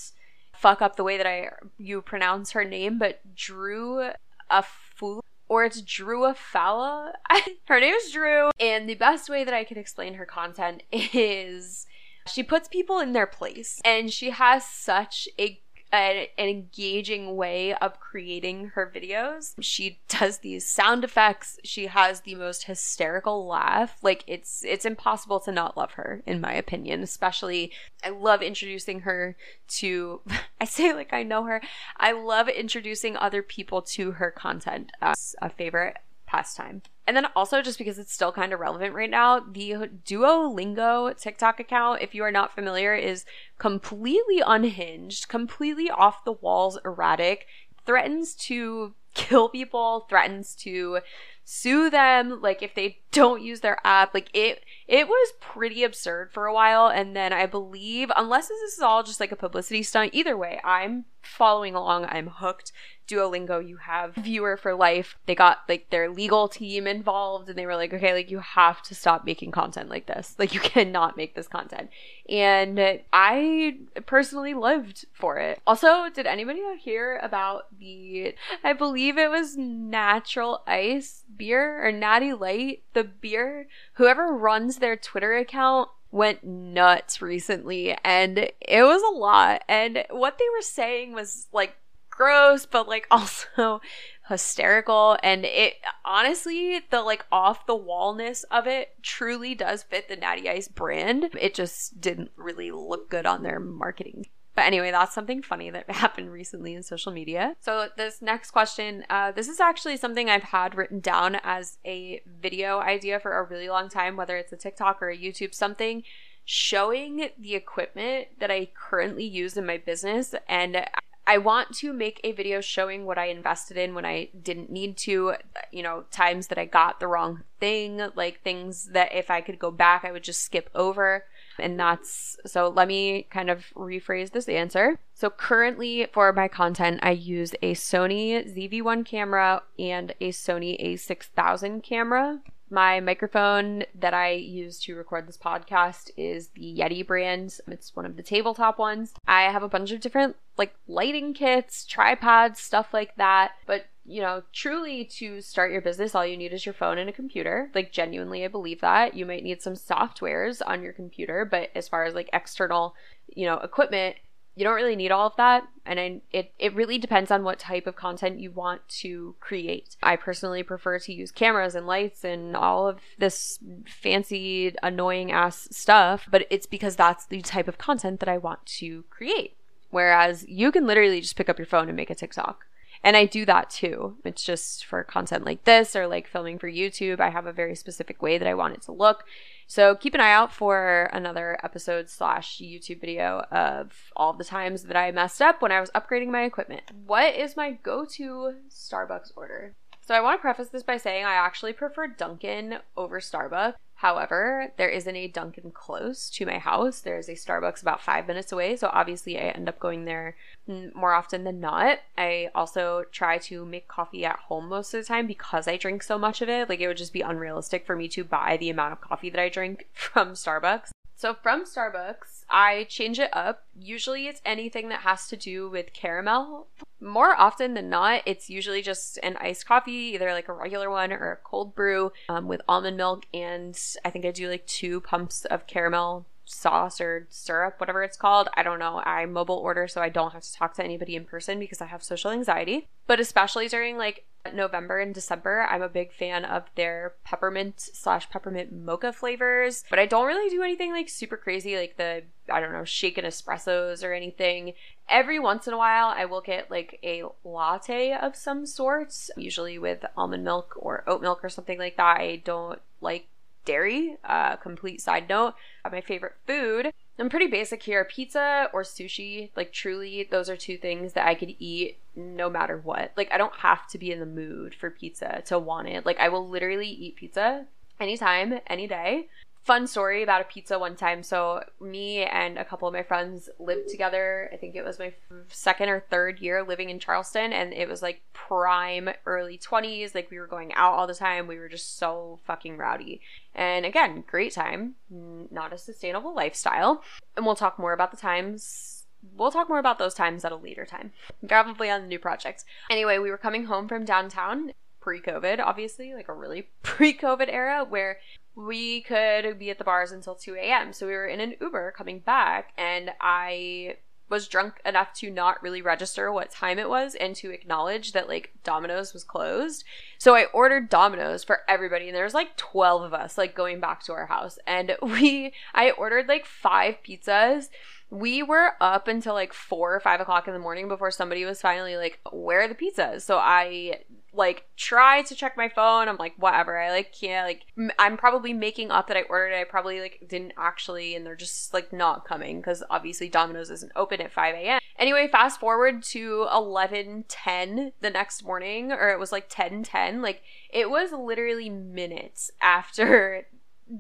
fuck up the way that I you pronounce her name, but Drew a fool or it's Drew Afualo. her name is Drew, and the best way that I can explain her content is she puts people in their place, and she has such a an, an engaging way of creating her videos. She does these sound effects. She has the most hysterical laugh. Like it's it's impossible to not love her in my opinion. Especially I love introducing her to I say like I know her. I love introducing other people to her content as a favorite pastime. And then also, just because it's still kind of relevant right now, the Duolingo TikTok account, if you are not familiar, is completely unhinged, completely off the walls, erratic, threatens to kill people, threatens to sue them like if they don't use their app like it it was pretty absurd for a while and then i believe unless this is all just like a publicity stunt either way i'm following along i'm hooked Duolingo, you have viewer for life. They got like their legal team involved and they were like, okay, like you have to stop making content like this. Like you cannot make this content. And I personally lived for it. Also, did anybody hear about the, I believe it was natural ice beer or natty light, the beer? Whoever runs their Twitter account went nuts recently and it was a lot. And what they were saying was like gross, but like also hysterical. And it honestly, the like off the wallness of it truly does fit the Natty Ice brand. It just didn't really look good on their marketing. But anyway, that's something funny that happened recently in social media. So, this next question uh, this is actually something I've had written down as a video idea for a really long time, whether it's a TikTok or a YouTube, something showing the equipment that I currently use in my business and I want to make a video showing what I invested in when I didn't need to, you know, times that I got the wrong thing, like things that if I could go back, I would just skip over. And that's so let me kind of rephrase this answer. So currently for my content, I use a Sony ZV-1 camera and a Sony A6000 camera. My microphone that I use to record this podcast is the Yeti brand. It's one of the tabletop ones. I have a bunch of different like lighting kits, tripods, stuff like that. But you know, truly to start your business, all you need is your phone and a computer. Like, genuinely, I believe that. You might need some softwares on your computer, but as far as like external, you know, equipment, you don't really need all of that and I, it, it really depends on what type of content you want to create i personally prefer to use cameras and lights and all of this fancy annoying ass stuff but it's because that's the type of content that i want to create whereas you can literally just pick up your phone and make a tiktok and I do that too. It's just for content like this or like filming for YouTube. I have a very specific way that I want it to look. So keep an eye out for another episode slash YouTube video of all the times that I messed up when I was upgrading my equipment. What is my go to Starbucks order? So I want to preface this by saying I actually prefer Dunkin' over Starbucks. However, there isn't a Dunkin' close to my house. There's a Starbucks about five minutes away. So obviously, I end up going there more often than not. I also try to make coffee at home most of the time because I drink so much of it. Like, it would just be unrealistic for me to buy the amount of coffee that I drink from Starbucks. So from Starbucks, I change it up. Usually it's anything that has to do with caramel. More often than not, it's usually just an iced coffee, either like a regular one or a cold brew um, with almond milk. And I think I do like two pumps of caramel sauce or syrup, whatever it's called. I don't know. I mobile order so I don't have to talk to anybody in person because I have social anxiety. But especially during like November and December, I'm a big fan of their peppermint slash peppermint mocha flavors. But I don't really do anything like super crazy, like the, I don't know, shaken espressos or anything. Every once in a while, I will get like a latte of some sorts, usually with almond milk or oat milk or something like that. I don't like dairy. Uh, complete side note. My favorite food. I'm pretty basic here. Pizza or sushi, like truly, those are two things that I could eat no matter what. Like, I don't have to be in the mood for pizza to want it. Like, I will literally eat pizza anytime, any day fun story about a pizza one time. So me and a couple of my friends lived together. I think it was my second or third year living in Charleston and it was like prime early 20s. Like we were going out all the time. We were just so fucking rowdy. And again, great time, not a sustainable lifestyle. And we'll talk more about the times we'll talk more about those times at a later time, probably on the new project. Anyway, we were coming home from downtown pre COVID, obviously, like a really pre COVID era where we could be at the bars until 2 a.m. So we were in an Uber coming back, and I was drunk enough to not really register what time it was and to acknowledge that like Domino's was closed. So I ordered Domino's for everybody and there was like 12 of us like going back to our house and we I ordered like five pizzas we were up until like four or five o'clock in the morning before somebody was finally like, Where are the pizzas? So I like try to check my phone. I'm like, whatever. I like can't like I'm probably making up that I ordered it. I probably like didn't actually, and they're just like not coming because obviously Domino's isn't open at 5 a.m. Anyway, fast forward to 11:10 the next morning, or it was like 10:10. Like it was literally minutes after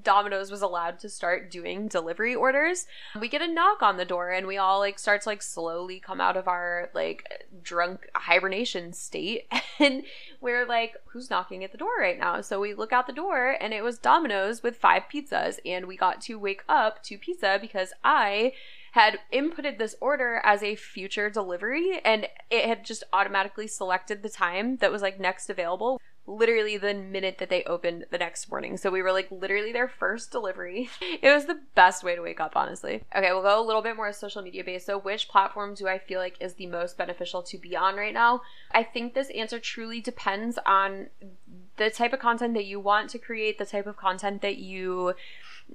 Domino's was allowed to start doing delivery orders, we get a knock on the door and we all like start to like slowly come out of our like drunk hibernation state and we're like, who's knocking at the door right now? So we look out the door and it was Domino's with five pizzas and we got to wake up to pizza because I had inputted this order as a future delivery and it had just automatically selected the time that was like next available literally the minute that they opened the next morning. So we were like literally their first delivery. It was the best way to wake up, honestly. Okay, we'll go a little bit more social media based. So, which platform do I feel like is the most beneficial to be on right now? I think this answer truly depends on the type of content that you want to create, the type of content that you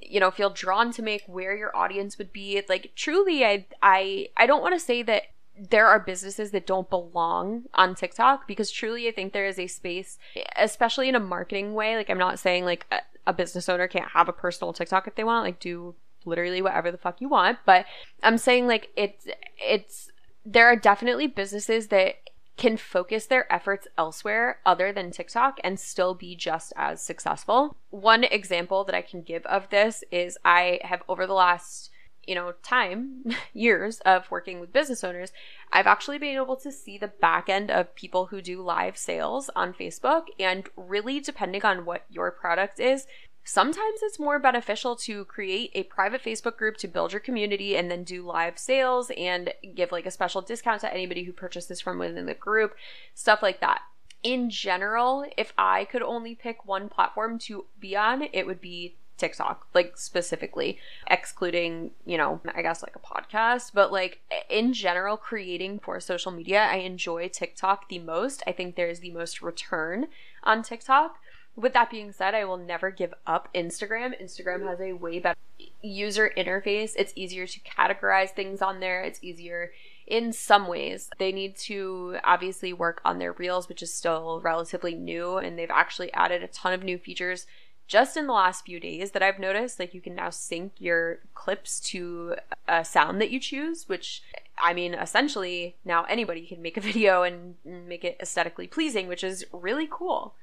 you know feel drawn to make where your audience would be like truly i i i don't want to say that there are businesses that don't belong on TikTok because truly I think there is a space, especially in a marketing way. Like, I'm not saying like a, a, business owner can't have a personal TikTok if they want, like, do literally whatever the fuck you want. But I'm saying like it's, it's, there are definitely businesses that can focus their efforts elsewhere other than TikTok and still be just as successful. One example that I can give of this is I have over the last you know, time, years of working with business owners, I've actually been able to see the back end of people who do live sales on Facebook. And really, depending on what your product is, sometimes it's more beneficial to create a private Facebook group to build your community and then do live sales and give like a special discount to anybody who purchases from within the group, stuff like that. In general, if I could only pick one platform to be on, it would be TikTok, like specifically, excluding, you know, I guess like a podcast, but like in general, creating for social media, I enjoy TikTok the most. I think there is the most return on TikTok. With that being said, I will never give up Instagram. Instagram has a way better user interface. It's easier to categorize things on there. It's easier in some ways. They need to obviously work on their reels, which is still relatively new, and they've actually added a ton of new features just in the last few days that I've noticed. Like you can now sync your clips to a sound that you choose, which I mean, essentially now anybody can make a video and make it aesthetically pleasing, which is really cool.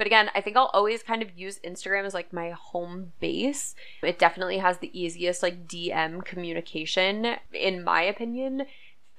But again, I think I'll always kind of use Instagram as like my home base. It definitely has the easiest like DM communication, in my opinion.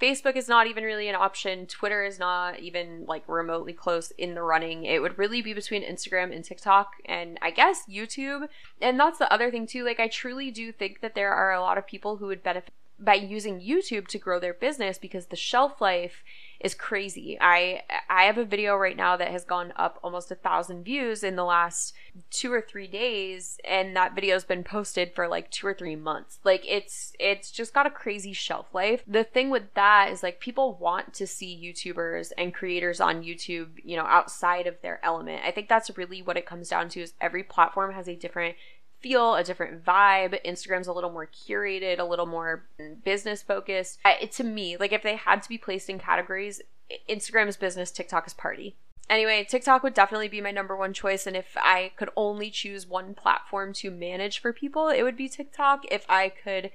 Facebook is not even really an option. Twitter is not even like remotely close in the running. It would really be between Instagram and TikTok and I guess YouTube. And that's the other thing too. Like I truly do think that there are a lot of people who would benefit by using YouTube to grow their business because the shelf life is crazy. I I have a video right now that has gone up almost a thousand views in the last two or three days, and that video's been posted for like two or three months. Like it's it's just got a crazy shelf life. The thing with that is like people want to see YouTubers and creators on YouTube, you know, outside of their element. I think that's really what it comes down to is every platform has a different feel, a different vibe. Instagram's a little more curated, a little more business focused. It, to me, like if they had to be placed in categories, Instagram is business, TikTok is party. Anyway, TikTok would definitely be my number one choice. And if I could only choose one platform to manage for people, it would be TikTok. If I could,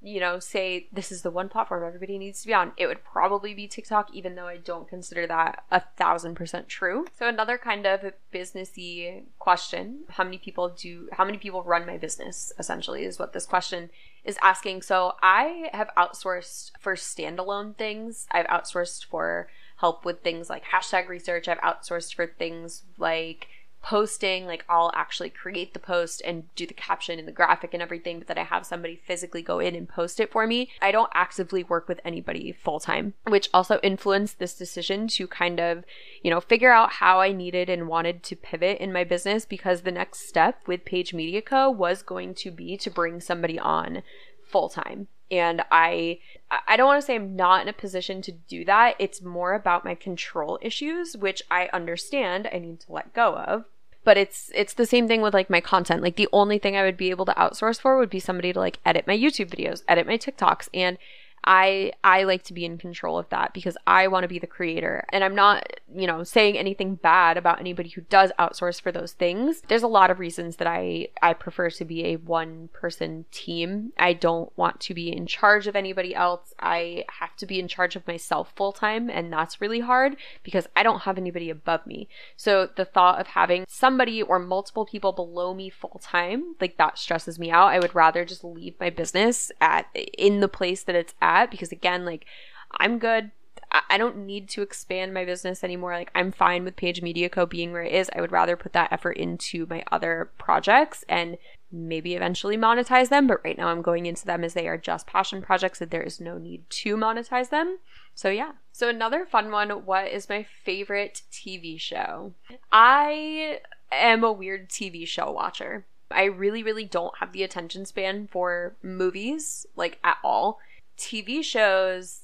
you know, say this is the one platform everybody needs to be on, it would probably be TikTok, even though I don't consider that a thousand percent true. So another kind of businessy question: How many people do? How many people run my business? Essentially, is what this question is asking. So I have outsourced for standalone things. I've outsourced for help with things like hashtag research. I've outsourced for things like posting like I'll actually create the post and do the caption and the graphic and everything but that I have somebody physically go in and post it for me. I don't actively work with anybody full time, which also influenced this decision to kind of, you know, figure out how I needed and wanted to pivot in my business because the next step with Paige Media Co was going to be to bring somebody on full time and I I don't want to say I'm not in a position to do that. It's more about my control issues, which I understand I need to let go of. But it's it's the same thing with like my content. Like the only thing I would be able to outsource for would be somebody to like edit my YouTube videos, edit my TikToks, and I I like to be in control of that because I want to be the creator. And I'm not, you know, saying anything bad about anybody who does outsource for those things. There's a lot of reasons that I I prefer to be a one person team. I don't want to be in charge of anybody else. I have to be in charge of myself full time and that's really hard because I don't have anybody above me. So the thought of having somebody or multiple people below me full time, like that stresses me out. I would rather just leave my business at in the place that it's at that because again, like I'm good. I don't need to expand my business anymore. Like I'm fine with Paige Media Co being where it is. I would rather put that effort into my other projects and maybe eventually monetize them, but right now I'm going into them as they are just passion projects and there is no need to monetize them. So yeah. So another fun one, what is my favorite TV show? I am a weird TV show watcher. I really really don't have the attention span for movies like at all. TV shows,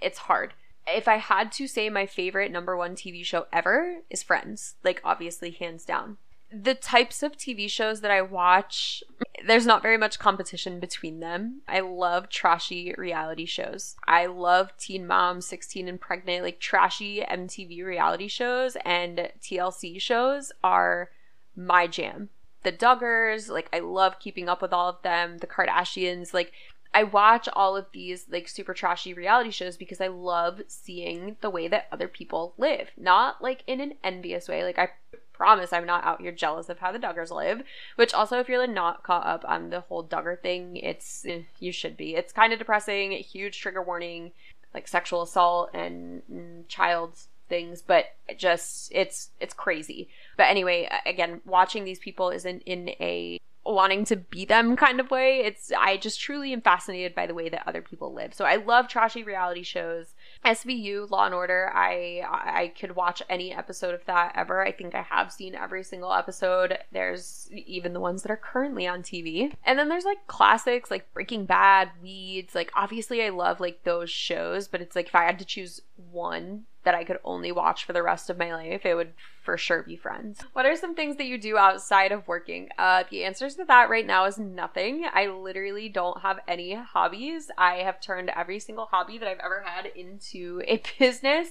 it's hard. If I had to say my favorite number one TV show ever is Friends, like obviously hands down. The types of TV shows that I watch, there's not very much competition between them. I love trashy reality shows. I love Teen Mom, 16 and Pregnant, like trashy MTV reality shows and TLC shows are my jam. The Duggars, like I love keeping up with all of them. The Kardashians, like I watch all of these like super trashy reality shows because I love seeing the way that other people live. Not like in an envious way. Like I promise I'm not out here jealous of how the Duggars live. Which also if you're like not caught up on the whole Duggar thing, it's eh, you should be. It's kind of depressing, huge trigger warning, like sexual assault and, and child things, but just it's it's crazy. But anyway, again, watching these people isn't in a wanting to be them kind of way. It's I just truly am fascinated by the way that other people live. So I love trashy reality shows. SVU, Law and Order, I I could watch any episode of that ever. I think I have seen every single episode. There's even the ones that are currently on TV. And then there's like classics like Breaking Bad, Weeds. Like obviously I love like those shows, but it's like if I had to choose one that I could only watch for the rest of my life, it would for sure be friends. What are some things that you do outside of working? Uh, the answers to that right now is nothing. I literally don't have any hobbies. I have turned every single hobby that I've ever had into a business,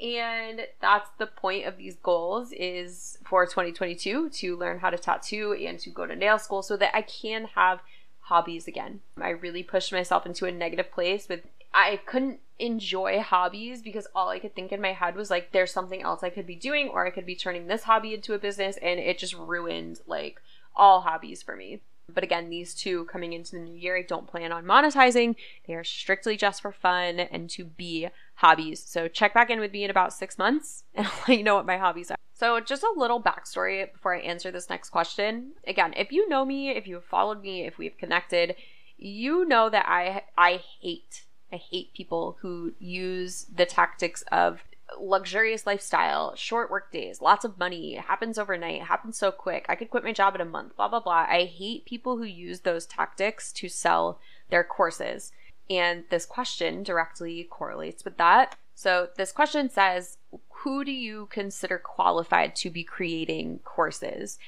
and that's the point of these goals is for 2022 to learn how to tattoo and to go to nail school so that I can have hobbies again. I really pushed myself into a negative place with I couldn't enjoy hobbies because all I could think in my head was like there's something else I could be doing or I could be turning this hobby into a business and it just ruined like all hobbies for me. But again, these two coming into the new year, I don't plan on monetizing. They are strictly just for fun and to be hobbies. So check back in with me in about six months and I'll let you know what my hobbies are. So, just a little backstory before I answer this next question. Again, if you know me, if you have followed me, if we've connected, you know that I I hate I hate people who use the tactics of luxurious lifestyle, short work days, lots of money, happens overnight, happens so quick. I could quit my job in a month, blah blah blah. I hate people who use those tactics to sell their courses. And this question directly correlates with that. So this question says, who do you consider qualified to be creating courses?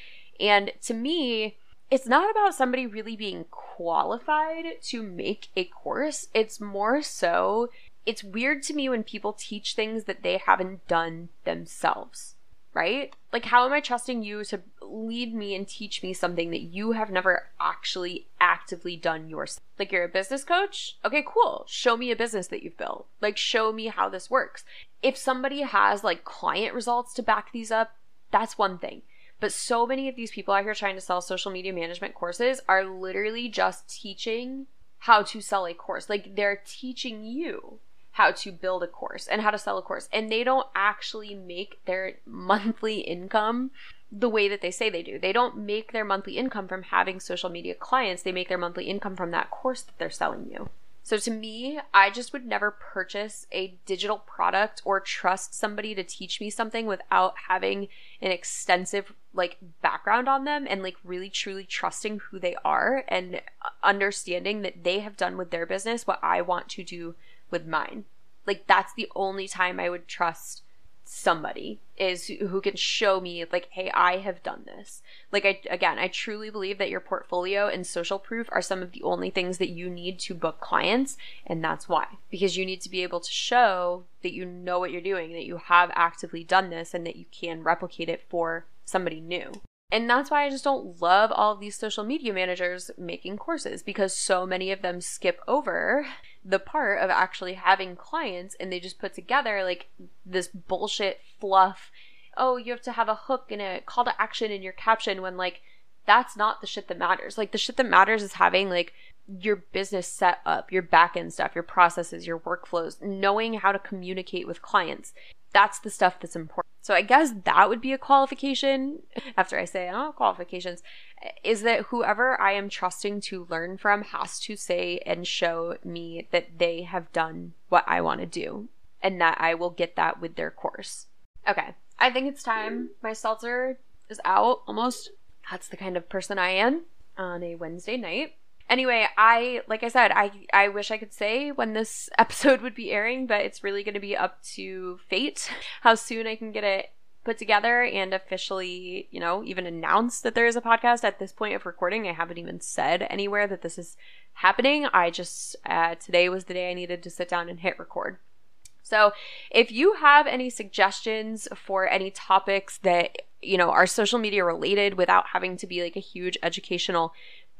And to me, it's not about somebody really being qualified to make a course. It's more so, it's weird to me when people teach things that they haven't done themselves, right? Like, how am I trusting you to lead me and teach me something that you have never actually actively done yourself? Like, you're a business coach? Okay, cool. Show me a business that you've built. Like, show me how this works. If somebody has like client results to back these up, that's one thing but so many of these people out here trying to sell social media management courses are literally just teaching how to sell a course. Like they're teaching you how to build a course and how to sell a course. And they don't actually make their monthly income the way that they say they do. They don't make their monthly income from having social media clients. They make their monthly income from that course that they're selling you. So to me, I just would never purchase a digital product or trust somebody to teach me something without having an extensive like background on them and like really truly trusting who they are and understanding that they have done with their business what I want to do with mine. Like that's the only time I would trust somebody is who can show me like hey i have done this like i again i truly believe that your portfolio and social proof are some of the only things that you need to book clients and that's why because you need to be able to show that you know what you're doing that you have actively done this and that you can replicate it for somebody new and that's why I just don't love all of these social media managers making courses because so many of them skip over the part of actually having clients and they just put together like this bullshit fluff. Oh, you have to have a hook and a call to action in your caption when like that's not the shit that matters. Like the shit that matters is having like your business set up, your back end stuff, your processes, your workflows, knowing how to communicate with clients. That's the stuff that's important. So I guess that would be a qualification after I say, oh, qualifications is that whoever I am trusting to learn from has to say and show me that they have done what I want to do and that I will get that with their course. Okay, I think it's time. My seltzer is out almost. That's the kind of person I am on a Wednesday night. Anyway, I like I said, I I wish I could say when this episode would be airing, but it's really going to be up to fate how soon I can get it put together and officially, you know, even announce that there is a podcast at this point of recording. I haven't even said anywhere that this is happening. I just, uh, today was the day I needed to sit down and hit record. So, if you have any suggestions for any topics that, you know, are social media related without having to be like a huge educational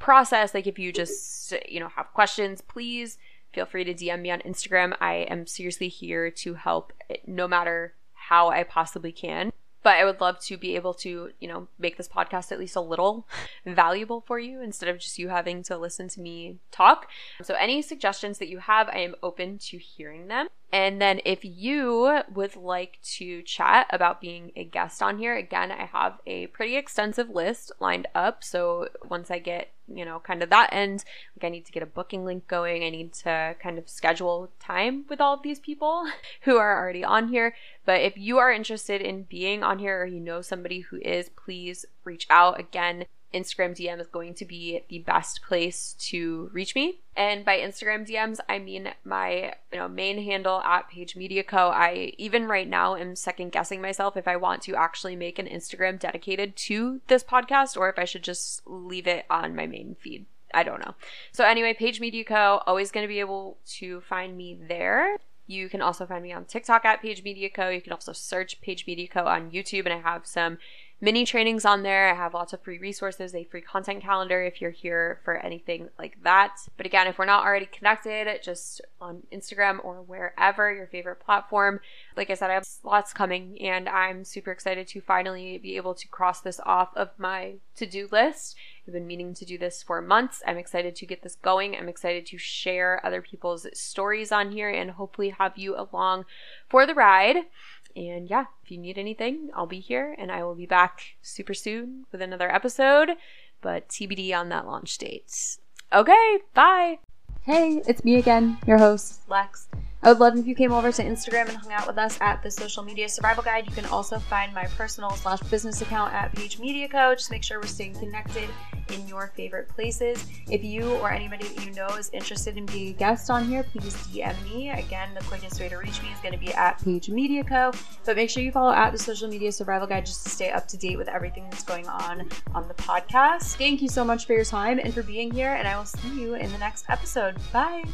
process, like if you just, you know, have questions, please feel free to DM me on Instagram. I am seriously here to help no matter how I possibly can. But I would love to be able to, you know, make this podcast at least a little valuable for you instead of just you having to listen to me talk. So, any suggestions that you have, I am open to hearing them. And then if you would like to chat about being a guest on here, again, I have a pretty extensive list lined up. So once I get, you know, kind of that end, like I need to get a booking link going. I need to kind of schedule time with all of these people who are already on here. But if you are interested in being on here or you know somebody who is, please reach out. Again, Instagram DM is going to be the best place to reach me. And by Instagram DMs, I mean my you know main handle at Paige Media Co. I even right now am second guessing myself if I want to actually make an Instagram dedicated to this podcast or if I should just leave it on my main feed. I don't know. So anyway, Paige Media Co. always going to be able to find me there. You can also find me on TikTok at Paige Media Co. You can also search Paige Media Co. on YouTube, and I have some mini trainings on there. I have lots of free resources, a free content calendar if you're here for anything like that. But again, if we're not already connected, just on Instagram or wherever your favorite platform, like I said, I have lots coming and I'm super excited to finally be able to cross this off of my to do list. I've been meaning to do this for months. I'm excited to get this going. I'm excited to share other people's stories on here and hopefully have you along for the ride. And yeah, if you need anything, I'll be here and I will be back super soon with another episode, but TBD on that launch date. Okay, bye. Hey, it's me again, your host. Lex. I would love if you came over to Instagram and hung out with us at the Social Media Survival Guide. You can also find my personal slash business account at Paige Media Co. Just make sure we're staying connected in your favorite places. If you or anybody that you know is interested in being a guest on here, please DM me. Again, the quickest way to reach me is going to be at Paige Media Co. But make sure you follow at the Social Media Survival Guide just to stay up to date with everything that's going on on the podcast. Thank you so much for your time and for being here, and I will see you in the next episode. Bye.